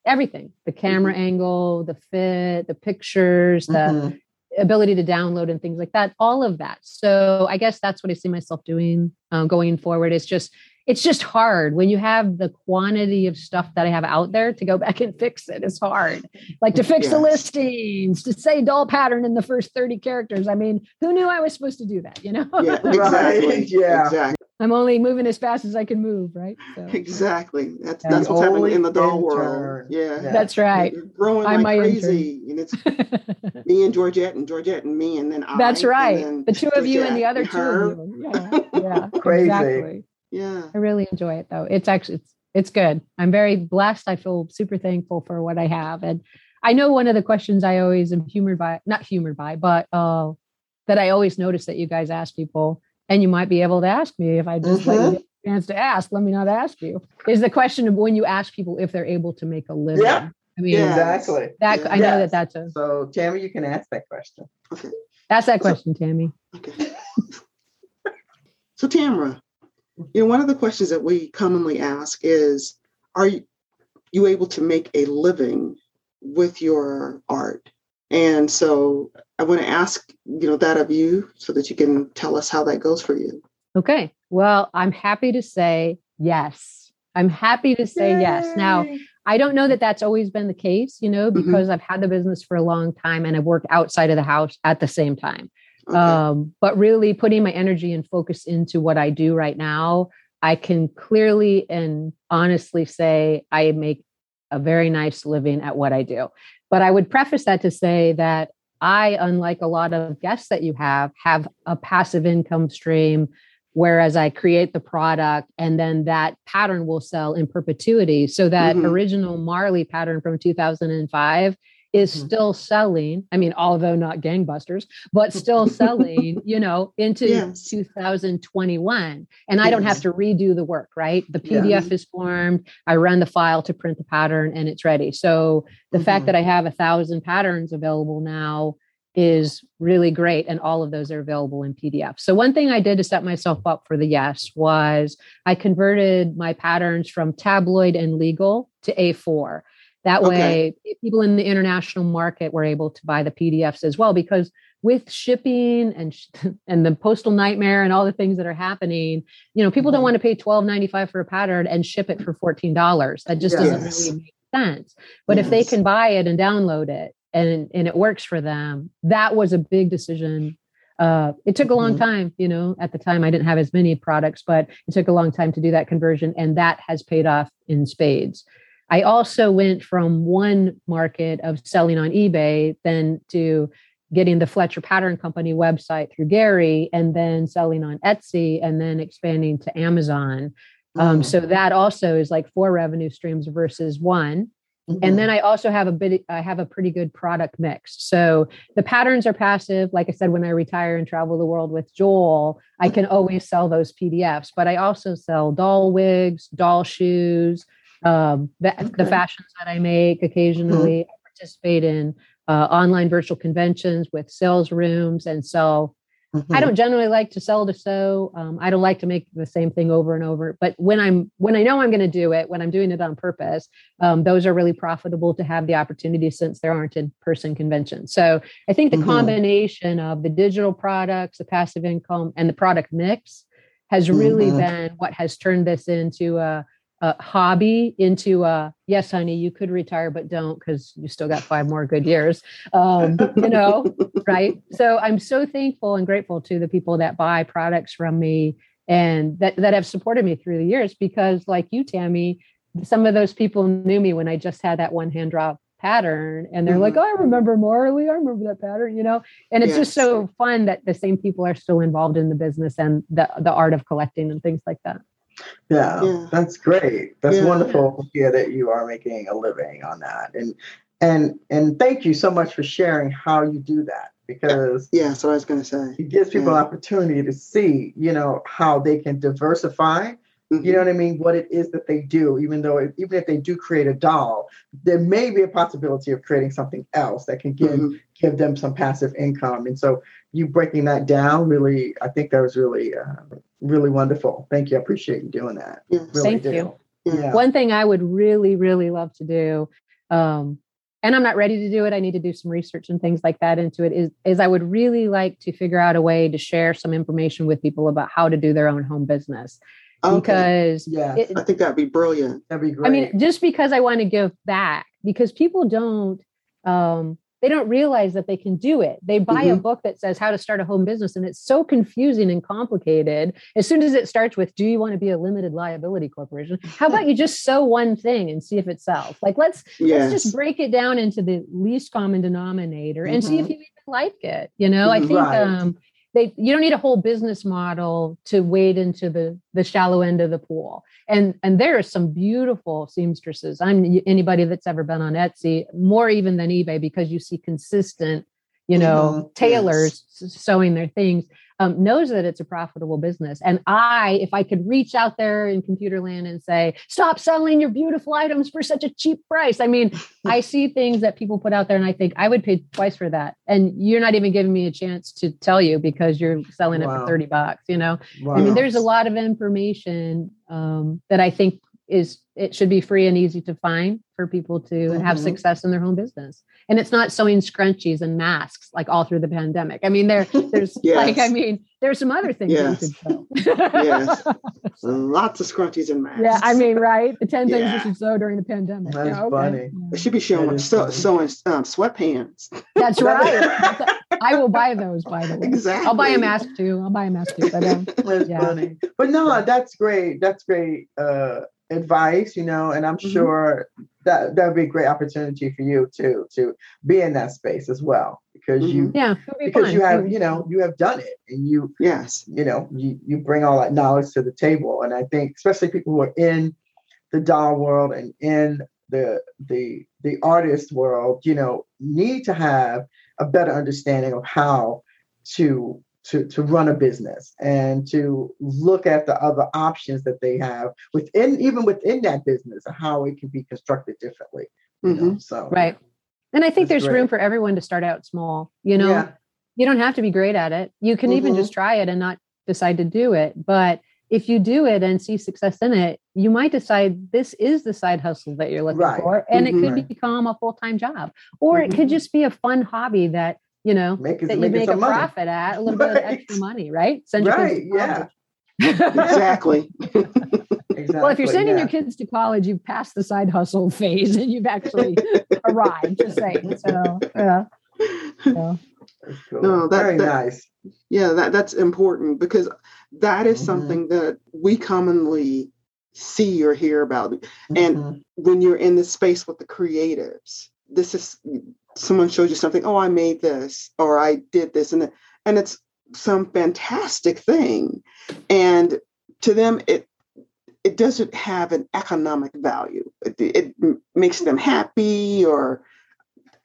everything the camera mm-hmm. angle, the fit, the pictures, the mm-hmm ability to download and things like that all of that so i guess that's what i see myself doing um, going forward it's just it's just hard when you have the quantity of stuff that I have out there to go back and fix it. It's hard. Like to fix yes. the listings, to say doll pattern in the first 30 characters. I mean, who knew I was supposed to do that, you know? Yeah, exactly. yeah. Exactly. I'm only moving as fast as I can move, right? So, exactly. That's yeah. that's what's happening in the doll world. Yeah. That's right. You're growing I'm like crazy. And it's me and Georgette and Georgette and me and then I. That's right. The two Georgette of you and the other two of you. Yeah. Yeah. crazy. Exactly. Yeah. I really enjoy it though. It's actually it's it's good. I'm very blessed. I feel super thankful for what I have. And I know one of the questions I always am humored by, not humored by, but uh that I always notice that you guys ask people and you might be able to ask me if I just mm-hmm. let you get a chance to ask. Let me not ask you. Is the question of when you ask people if they're able to make a living? Yeah. I mean, exactly. That I know that that's a. So, Tammy, you can ask that question. Okay. Ask that question, so, Tammy. Okay. so, Tamara, you know, one of the questions that we commonly ask is, are you, you able to make a living with your art? And so I want to ask, you know, that of you so that you can tell us how that goes for you. Okay. Well, I'm happy to say yes. I'm happy to say Yay. yes. Now, I don't know that that's always been the case, you know, mm-hmm. because mm-hmm. I've had the business for a long time and I've worked outside of the house at the same time. Okay. Um, but really putting my energy and focus into what I do right now, I can clearly and honestly say I make a very nice living at what I do. But I would preface that to say that I, unlike a lot of guests that you have, have a passive income stream whereas I create the product and then that pattern will sell in perpetuity. So that mm-hmm. original Marley pattern from 2005 is mm-hmm. still selling. I mean, although not gangbusters, but still selling, you know, into yes. 2021. And yes. I don't have to redo the work, right? The PDF yeah. is formed. I run the file to print the pattern and it's ready. So the mm-hmm. fact that I have a thousand patterns available now is really great. And all of those are available in PDF. So, one thing I did to set myself up for the yes was I converted my patterns from tabloid and legal to A4. That way, okay. people in the international market were able to buy the PDFs as well. Because with shipping and and the postal nightmare and all the things that are happening, you know, people don't mm-hmm. want to pay twelve ninety five for a pattern and ship it for fourteen dollars. That just yes. doesn't really make sense. But yes. if they can buy it and download it, and and it works for them that was a big decision uh, it took a long mm-hmm. time you know at the time i didn't have as many products but it took a long time to do that conversion and that has paid off in spades i also went from one market of selling on ebay then to getting the fletcher pattern company website through gary and then selling on etsy and then expanding to amazon um, so that also is like four revenue streams versus one Mm-hmm. And then I also have a bit, I have a pretty good product mix. So the patterns are passive. Like I said, when I retire and travel the world with Joel, I can always sell those PDFs, but I also sell doll wigs, doll shoes, um, the, okay. the fashions that I make occasionally. Mm-hmm. I participate in uh, online virtual conventions with sales rooms and sell Mm-hmm. I don't generally like to sell to sew. Um, I don't like to make the same thing over and over. But when I'm when I know I'm going to do it, when I'm doing it on purpose, um, those are really profitable to have the opportunity since there aren't in person conventions. So I think the mm-hmm. combination of the digital products, the passive income, and the product mix has really mm-hmm. been what has turned this into a a hobby into a yes honey you could retire but don't because you still got five more good years um, you know right so i'm so thankful and grateful to the people that buy products from me and that, that have supported me through the years because like you tammy some of those people knew me when i just had that one hand draw pattern and they're mm-hmm. like oh, i remember Marley i remember that pattern you know and it's yes. just so fun that the same people are still involved in the business and the, the art of collecting and things like that yeah, yeah. that's great. That's yeah. wonderful to hear that you are making a living on that. And and and thank you so much for sharing how you do that because yeah, what I was going to say. It gives people yeah. opportunity to see, you know, how they can diversify. Mm-hmm. You know what I mean? What it is that they do, even though even if they do create a doll, there may be a possibility of creating something else that can give mm-hmm. give them some passive income. And so you breaking that down really, I think that was really uh, really wonderful. Thank you. I appreciate you doing that. Yes. Really Thank do. you. Yeah. One thing I would really, really love to do, um, and I'm not ready to do it. I need to do some research and things like that into it. Is is I would really like to figure out a way to share some information with people about how to do their own home business. Okay. Because yeah, I think that'd be brilliant. That'd be great. I mean, just because I want to give back, because people don't um, they don't realize that they can do it. They buy mm-hmm. a book that says how to start a home business, and it's so confusing and complicated. As soon as it starts with, Do you want to be a limited liability corporation? How about you just sew one thing and see if it sells? Like, let's, yes. let's just break it down into the least common denominator and mm-hmm. see if mm-hmm. you even like it. You know, I think right. um, they you don't need a whole business model to wade into the the shallow end of the pool and and there are some beautiful seamstresses i'm anybody that's ever been on etsy more even than ebay because you see consistent you know mm-hmm. tailors yes. sewing their things um, knows that it's a profitable business. And I, if I could reach out there in computer land and say, stop selling your beautiful items for such a cheap price. I mean, I see things that people put out there and I think I would pay twice for that. And you're not even giving me a chance to tell you because you're selling wow. it for 30 bucks, you know? Wow. I mean, there's a lot of information um, that I think is it should be free and easy to find for people to mm-hmm. have success in their home business and it's not sewing scrunchies and masks like all through the pandemic i mean there there's yes. like i mean there's some other things yes. you could sew yes lots of scrunchies and masks yeah i mean right the 10 yeah. things you should sew during the pandemic that's yeah, okay. funny it should be showing sew, sewing um, sweatpants that's right I will buy those, by the way. Exactly. I'll buy a mask too. I'll buy a mask too. But, um, that's yeah. funny. But no, that's great. That's great. Uh, advice, you know, and I'm mm-hmm. sure that that would be a great opportunity for you to to be in that space as well. because mm-hmm. you yeah be because fun. you have you know you have done it and you yes you know you you bring all that knowledge to the table and I think especially people who are in the doll world and in the the the artist world you know need to have a better understanding of how to to, to run a business and to look at the other options that they have within even within that business and how it can be constructed differently. Mm-hmm. Know, so right. And I think there's great. room for everyone to start out small. You know, yeah. you don't have to be great at it. You can mm-hmm. even just try it and not decide to do it. But if you do it and see success in it, you might decide this is the side hustle that you're looking right. for. And mm-hmm. it could right. become a full time job. Or it could mm-hmm. just be a fun hobby that you know, make that you make a money. profit at a little right. bit of extra money, right? Send your right, yeah. exactly. exactly. Well, if you're sending yeah. your kids to college, you've passed the side hustle phase and you've actually arrived. Just saying. So, yeah. So. Cool. No, that, very that, nice. Yeah, that that's important because that is mm-hmm. something that we commonly see or hear about. Mm-hmm. And when you're in the space with the creatives, this is someone shows you something oh i made this or i did this and and it's some fantastic thing. And to them it it doesn't have an economic value. It, it makes them happy or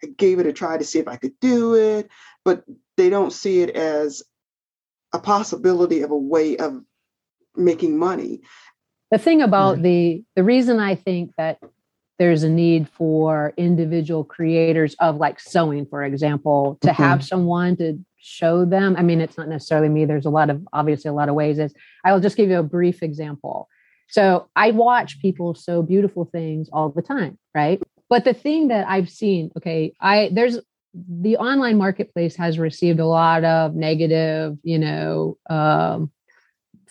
I gave it a try to see if i could do it but they don't see it as a possibility of a way of making money. The thing about mm-hmm. the the reason i think that there's a need for individual creators of like sewing, for example, to mm-hmm. have someone to show them. I mean, it's not necessarily me. There's a lot of obviously a lot of ways. Is I will just give you a brief example. So I watch people sew beautiful things all the time, right? But the thing that I've seen, okay, I there's the online marketplace has received a lot of negative, you know, um,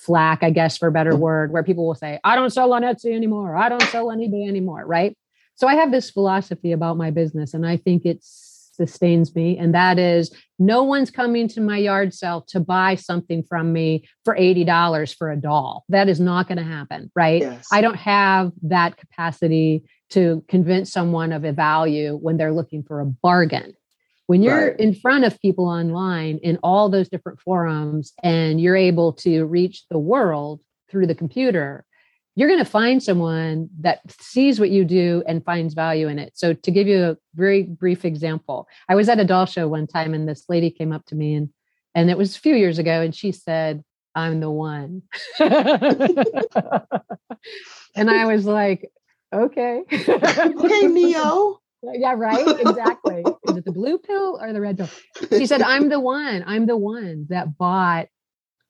flack, I guess, for a better word, where people will say, I don't sell on Etsy anymore. I don't sell on eBay anymore. Right. So I have this philosophy about my business, and I think it sustains me. And that is no one's coming to my yard sale to buy something from me for $80 for a doll. That is not going to happen. Right. Yes. I don't have that capacity to convince someone of a value when they're looking for a bargain. When you're right. in front of people online in all those different forums and you're able to reach the world through the computer, you're going to find someone that sees what you do and finds value in it. So, to give you a very brief example, I was at a doll show one time and this lady came up to me and and it was a few years ago and she said, "I'm the one." and I was like, "Okay." okay, Neo. Yeah, right. Exactly. Is it the blue pill or the red pill? She said, I'm the one. I'm the one that bought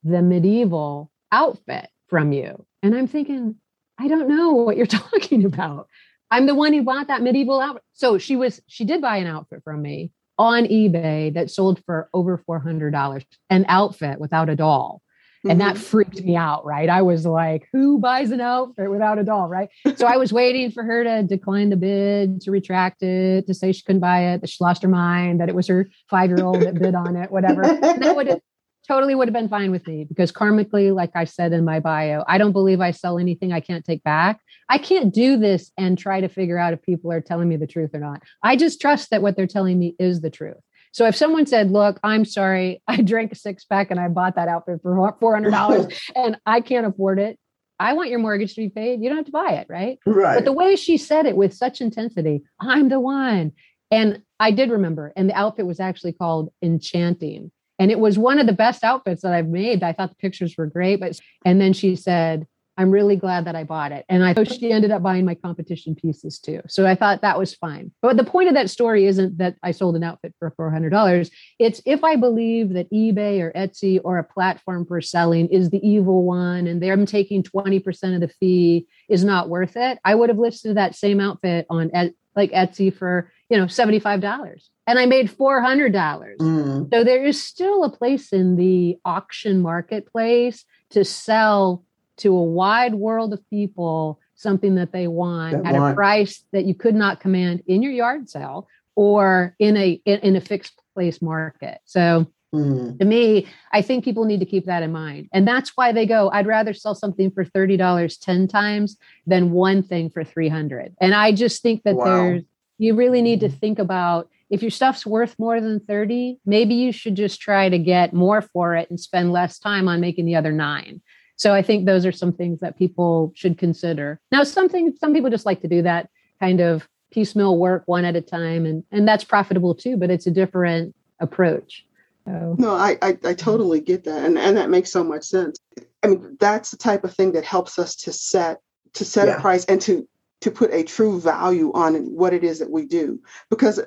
the medieval outfit from you. And I'm thinking, I don't know what you're talking about. I'm the one who bought that medieval outfit. So she was, she did buy an outfit from me on eBay that sold for over $400, an outfit without a doll. And that mm-hmm. freaked me out, right? I was like, who buys an outfit without a doll, right? so I was waiting for her to decline the bid, to retract it, to say she couldn't buy it, that she lost her mind, that it was her five year old that bid on it, whatever. And that would have totally would have been fine with me because karmically, like I said in my bio, I don't believe I sell anything I can't take back. I can't do this and try to figure out if people are telling me the truth or not. I just trust that what they're telling me is the truth. So if someone said, "Look, I'm sorry, I drank a six pack and I bought that outfit for four hundred dollars and I can't afford it," I want your mortgage to be paid. You don't have to buy it, right? Right. But the way she said it with such intensity, I'm the one. And I did remember, and the outfit was actually called Enchanting. And it was one of the best outfits that I've made. I thought the pictures were great. But and then she said, I'm really glad that I bought it. And I know she ended up buying my competition pieces too. So I thought that was fine. But the point of that story isn't that I sold an outfit for $400. It's if I believe that eBay or Etsy or a platform for selling is the evil one and they're taking 20% of the fee is not worth it, I would have listed that same outfit on like Etsy for, you know, $75 and I made $400. Mm. So there is still a place in the auction marketplace to sell to a wide world of people something that they want that at want. a price that you could not command in your yard sale or in a in, in a fixed place market. So mm. to me, I think people need to keep that in mind. And that's why they go, I'd rather sell something for $30 10 times than one thing for 300. And I just think that wow. there's you really need to think about if your stuff's worth more than 30, maybe you should just try to get more for it and spend less time on making the other nine. So I think those are some things that people should consider. Now, something some people just like to do that kind of piecemeal work one at a time, and and that's profitable too. But it's a different approach. So. No, I, I I totally get that, and and that makes so much sense. I mean, that's the type of thing that helps us to set to set yeah. a price and to to put a true value on what it is that we do because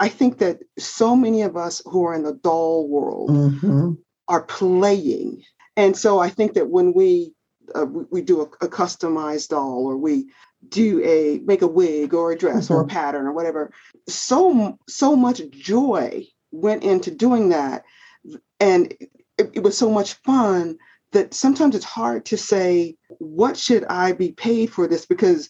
I think that so many of us who are in the doll world mm-hmm. are playing. And so I think that when we uh, we, we, do a, a, customized doll or we do a make a wig or a dress mm-hmm. or a mm-hmm. pattern or whatever, so so much joy went into doing that, and it, it was so much fun that sometimes it's hard to say what should I be paid for this because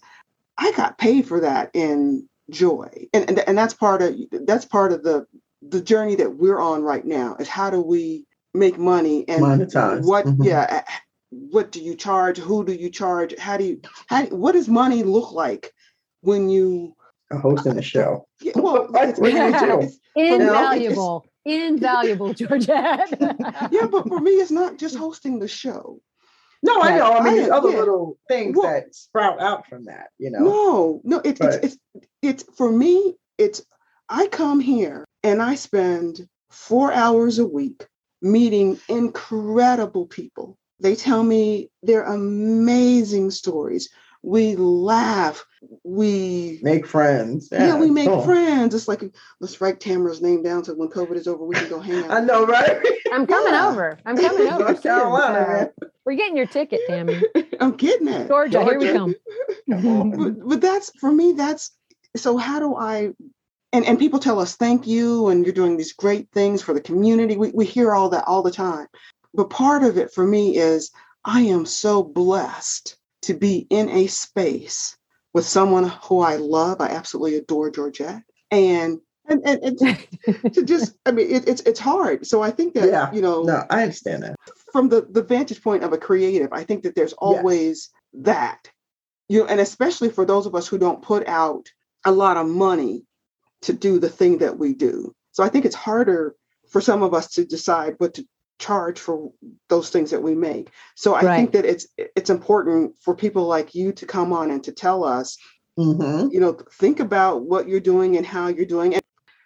I got paid for that in joy and, and and that's part of that's part of the the journey that we're on right now is how do we make money and monetize what mm-hmm. yeah what do you charge who do you charge how do you how what does money look like when you are hosting a show yeah, well it's, it's, invaluable invaluable georgette yeah but for me it's not just hosting the show no, I know. I mean, I, there's other yeah. little things well, that sprout out from that, you know. No, no, it, it's it's it's for me. It's I come here and I spend four hours a week meeting incredible people. They tell me their amazing stories. We laugh. We make friends. Yeah, yeah we make cool. friends. It's like let's write Tamara's name down so when COVID is over, we can go hang out. I know, right? I'm coming yeah. over. I'm coming over. North Carolina, so we're getting your ticket, Tammy. I'm getting it. Georgia, Georgia. here we come. but, but that's for me. That's so. How do I? And and people tell us thank you, and you're doing these great things for the community. We we hear all that all the time. But part of it for me is I am so blessed to be in a space with someone who I love. I absolutely adore Georgette. And and, and, and to just i mean it, it's it's hard so i think that yeah, you know no i understand that from the the vantage point of a creative i think that there's always yes. that you know and especially for those of us who don't put out a lot of money to do the thing that we do so i think it's harder for some of us to decide what to charge for those things that we make. So I right. think that it's it's important for people like you to come on and to tell us, mm-hmm. you know, think about what you're doing and how you're doing it.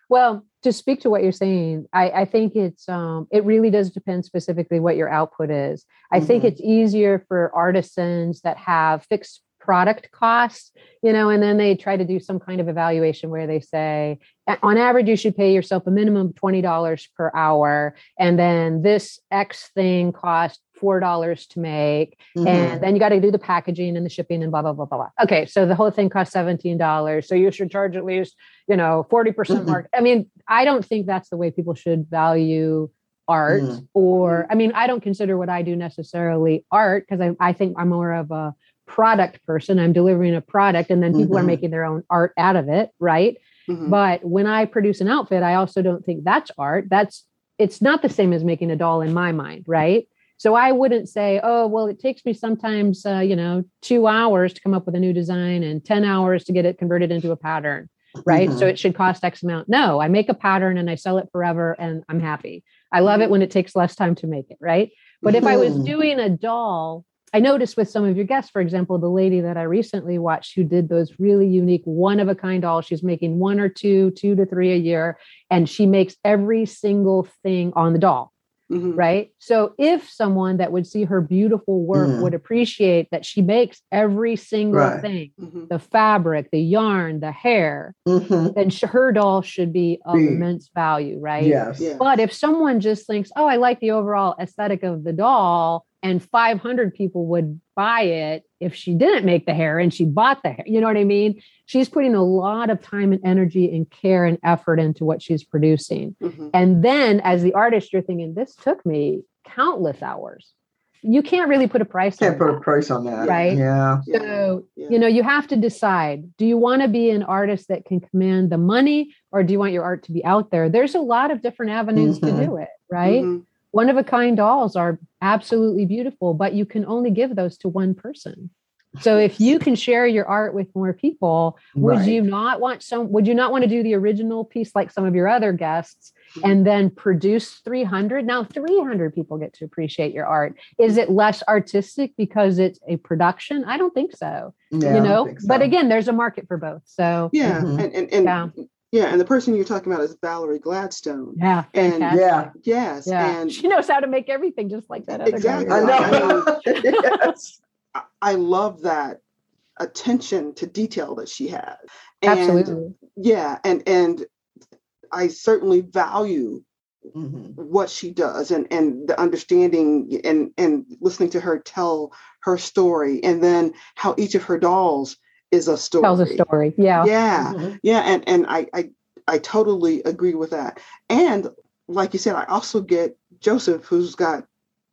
Well, to speak to what you're saying, I, I think it's um, it really does depend specifically what your output is. I mm-hmm. think it's easier for artisans that have fixed product costs you know and then they try to do some kind of evaluation where they say on average you should pay yourself a minimum of $20 per hour and then this x thing costs four dollars to make mm-hmm. and then you got to do the packaging and the shipping and blah blah blah blah blah okay so the whole thing costs $17 so you should charge at least you know 40% mm-hmm. mark i mean i don't think that's the way people should value art mm-hmm. or i mean i don't consider what i do necessarily art because I, I think i'm more of a product person. I'm delivering a product and then people mm-hmm. are making their own art out of it, right? Mm-hmm. But when I produce an outfit, I also don't think that's art. That's it's not the same as making a doll in my mind, right? So I wouldn't say, oh, well, it takes me sometimes, uh, you know, two hours to come up with a new design and 10 hours to get it converted into a pattern, right? Mm-hmm. So it should cost X amount. No, I make a pattern and I sell it forever and I'm happy. I love it mm-hmm. when it takes less time to make it, right? But if I was mm-hmm. doing a doll I noticed with some of your guests, for example, the lady that I recently watched who did those really unique one of a kind dolls, she's making one or two, two to three a year, and she makes every single thing on the doll. Mm-hmm. Right. So if someone that would see her beautiful work mm-hmm. would appreciate that she makes every single right. thing mm-hmm. the fabric, the yarn, the hair, mm-hmm. then her doll should be of be. immense value. Right. Yes. yes. But if someone just thinks, oh, I like the overall aesthetic of the doll, and 500 people would buy it if she didn't make the hair and she bought the hair. You know what I mean? She's putting a lot of time and energy and care and effort into what she's producing. Mm-hmm. And then as the artist, you're thinking, this took me countless hours. You can't really put a price can't put that, a price on that. Right. Yeah. So, yeah. you know, you have to decide do you want to be an artist that can command the money or do you want your art to be out there? There's a lot of different avenues mm-hmm. to do it. Right. Mm-hmm one of a kind dolls are absolutely beautiful, but you can only give those to one person. So if you can share your art with more people, would right. you not want some would you not want to do the original piece like some of your other guests and then produce 300? Now 300 people get to appreciate your art. Is it less artistic because it's a production? I don't think so. Yeah, you know, so. but again, there's a market for both. So yeah, mm-hmm. and, and, and yeah. Yeah, and the person you're talking about is Valerie Gladstone. Yeah, and yeah, yes, yeah. and she knows how to make everything just like that. exactly, guy. I know. yes. I love that attention to detail that she has. And Absolutely. Yeah, and and I certainly value mm-hmm. what she does and and the understanding and and listening to her tell her story and then how each of her dolls is a story. Tells a story. Yeah. Yeah. Mm-hmm. Yeah. And and I, I I totally agree with that. And like you said, I also get Joseph, who's got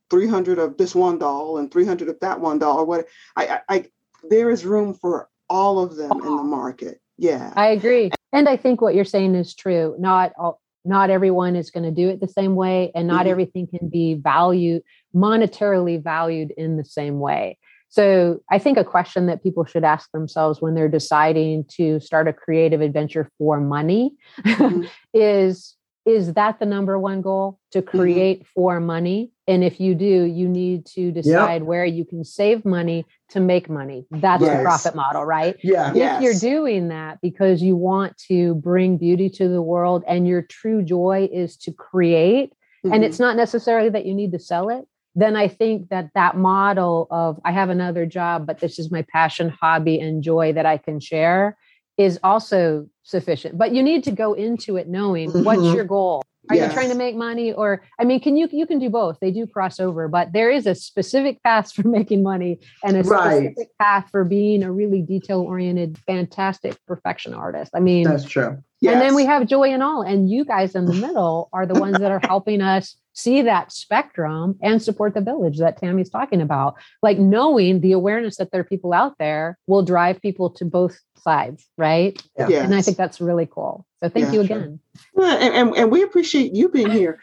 300 of this one doll and 300 of that one doll or what I, I, I there is room for all of them in the market yeah i agree and i think what you're saying is true not all not everyone is going to do it the same way and not mm-hmm. everything can be valued monetarily valued in the same way so i think a question that people should ask themselves when they're deciding to start a creative adventure for money mm-hmm. is is that the number one goal to mm-hmm. create mm-hmm. for money and if you do you need to decide yep. where you can save money to make money that's yes. the profit model right yeah if yes. you're doing that because you want to bring beauty to the world and your true joy is to create mm-hmm. and it's not necessarily that you need to sell it then i think that that model of i have another job but this is my passion hobby and joy that i can share is also sufficient but you need to go into it knowing mm-hmm. what's your goal are yes. you trying to make money or i mean can you you can do both they do cross over but there is a specific path for making money and a right. specific path for being a really detail oriented fantastic perfection artist i mean that's true yes. and then we have joy in all and you guys in the middle are the ones that are helping us see that spectrum and support the village that Tammy's talking about. Like knowing the awareness that there are people out there will drive people to both sides, right? Yeah. Yes. And I think that's really cool. So thank yeah, you again. Sure. and, and, and we appreciate you being here.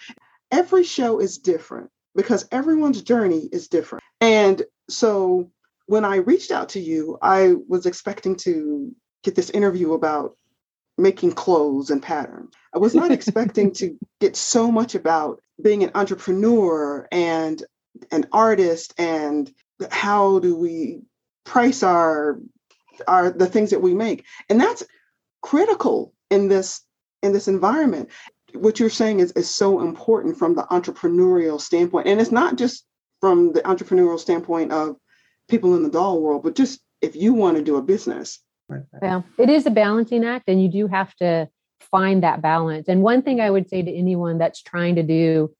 Every show is different because everyone's journey is different. And so when I reached out to you, I was expecting to get this interview about making clothes and patterns. I was not expecting to get so much about being an entrepreneur and an artist and how do we price our our the things that we make. And that's critical in this in this environment. What you're saying is, is so important from the entrepreneurial standpoint. And it's not just from the entrepreneurial standpoint of people in the doll world, but just if you want to do a business, yeah, it is a balancing act, and you do have to find that balance. And one thing I would say to anyone that's trying to do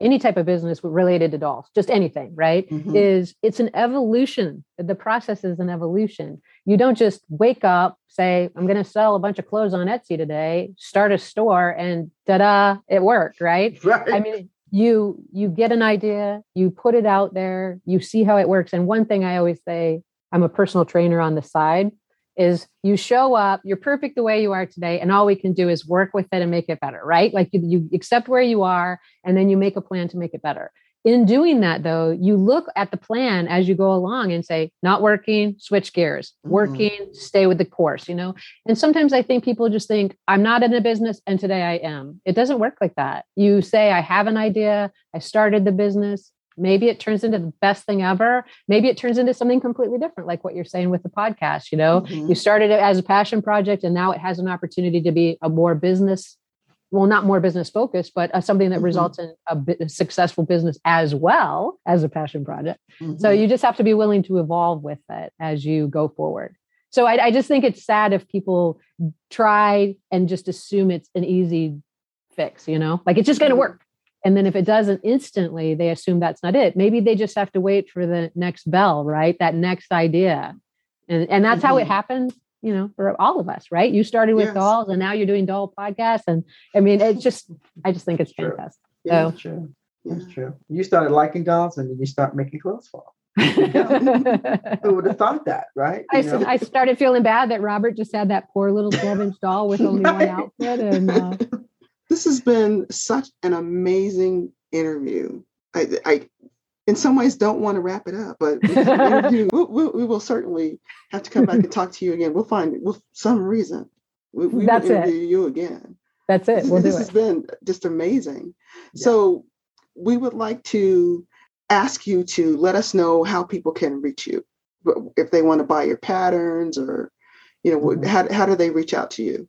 any type of business related to dolls, just anything, right? Mm-hmm. Is it's an evolution. The process is an evolution. You don't just wake up, say, I'm going to sell a bunch of clothes on Etsy today, start a store, and da-da, it worked, right? right? I mean, you you get an idea, you put it out there, you see how it works. And one thing I always say, I'm a personal trainer on the side is you show up, you're perfect the way you are today, and all we can do is work with it and make it better, right? Like you, you accept where you are, and then you make a plan to make it better. In doing that, though, you look at the plan as you go along and say, not working, switch gears, mm-hmm. working, stay with the course, you know? And sometimes I think people just think, I'm not in a business and today I am. It doesn't work like that. You say, I have an idea, I started the business, maybe it turns into the best thing ever maybe it turns into something completely different like what you're saying with the podcast you know mm-hmm. you started it as a passion project and now it has an opportunity to be a more business well not more business focused but uh, something that mm-hmm. results in a successful business as well as a passion project mm-hmm. so you just have to be willing to evolve with it as you go forward so I, I just think it's sad if people try and just assume it's an easy fix you know like it's just going to mm-hmm. work and then if it doesn't instantly, they assume that's not it. Maybe they just have to wait for the next bell, right? That next idea. And, and that's mm-hmm. how it mm-hmm. happens, you know, for all of us, right? You started with yes. dolls and now you're doing doll podcasts. And I mean, it's just, I just think it's true. fantastic. Yeah, so, true. That's true. You started liking dolls and then you start making clothes for them. Who would have thought that, right? I, I, started feeling bad that Robert just had that poor little 12 inch doll with only right. one outfit. And uh, this has been such an amazing interview. I, I in some ways don't want to wrap it up, but we, we'll, we'll, certainly have to come back and talk to you again. We'll find with some reason. We, we That's will interview it. you again. That's it. We'll this has it. been just amazing. Yeah. So we would like to ask you to let us know how people can reach you if they want to buy your patterns or you know Mhm. how, how do they reach out to you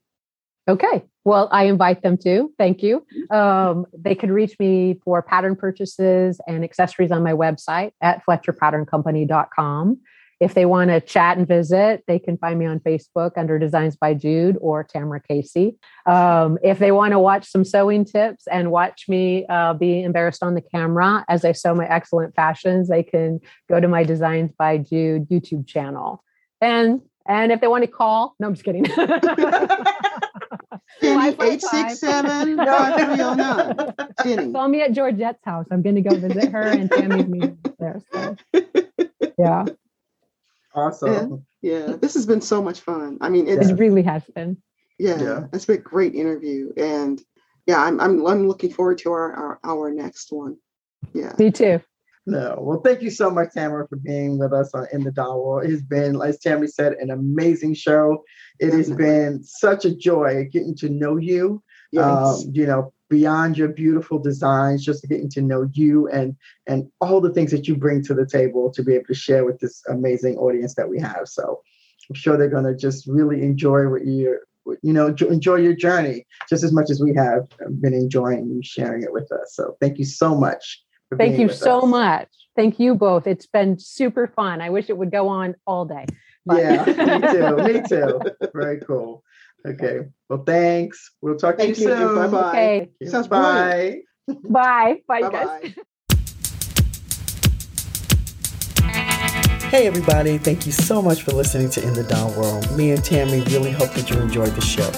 Okay. Well, I invite them to. Thank you. Um, they can reach me for pattern purchases and accessories on my website at FletcherPatternCompany.com. If they want to chat and visit, they can find me on Facebook under Designs by Jude or Tamara Casey. Um, if they want to watch some sewing tips and watch me uh, be embarrassed on the camera as I sew my excellent fashions, they can go to my Designs by Jude YouTube channel. And and if they want to call, no, I'm just kidding. Jenny, 555. 867-5309. Jenny. Call me at Georgette's house. I'm going to go visit her and Tammy's meeting there. So, yeah, Awesome. yeah this has been so much fun i mean it's it really has been. yeah, Yeah. it's been a great interview and yeah i'm i'm, I'm looking forward to our, our our next one yeah Me too. No. Well, thank you so much, Tamara, for being with us on In the Doll World. It has been, as Tammy said, an amazing show. It has been such a joy getting to know you. yes. um, you know, beyond your beautiful designs, just getting to know you and and all the things that you bring to the table to be able to share with this amazing audience that we have. So I'm sure they're going to just really enjoy what you're, you know, enjoy your journey just as much as we have been enjoying you sharing it with us. So thank you so much. For Thank you so us. much. Thank you both. It's been super fun. I wish it would go on all day. but- Yeah, me too. Me too. Very cool. Okay. Well, thanks. We'll talk to you you. soon. Bye-bye. Okay. Sounds Bye. Bye. Bye, you guys. Bye-bye. Hey everybody, thank you so much for listening to In the Doll World. Me and Tammy really hope that you enjoyed the show.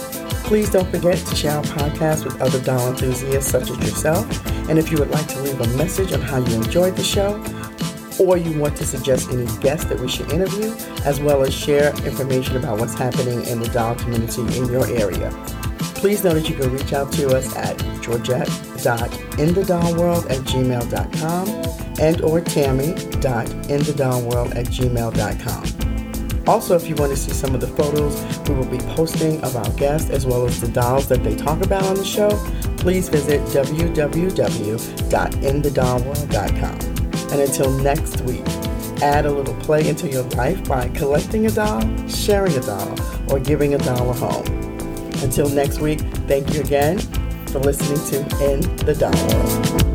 Please don't forget to share our podcast with other doll enthusiasts such as yourself. And if you would like to leave a message on how you enjoyed the show, or you want to suggest any guests that we should interview, as well as share information about what's happening in the doll community in your area, please know that you can reach out to us at georgette.inthedollworld at gmail.com and or tammy.inthedollworld at gmail.com. Also, if you want to see some of the photos we will be posting of our guests as well as the dolls that they talk about on the show, please visit www.inthedollworld.com. And until next week, add a little play into your life by collecting a doll, sharing a doll, or giving a doll a home. Until next week, thank you again for listening to In the Doll World.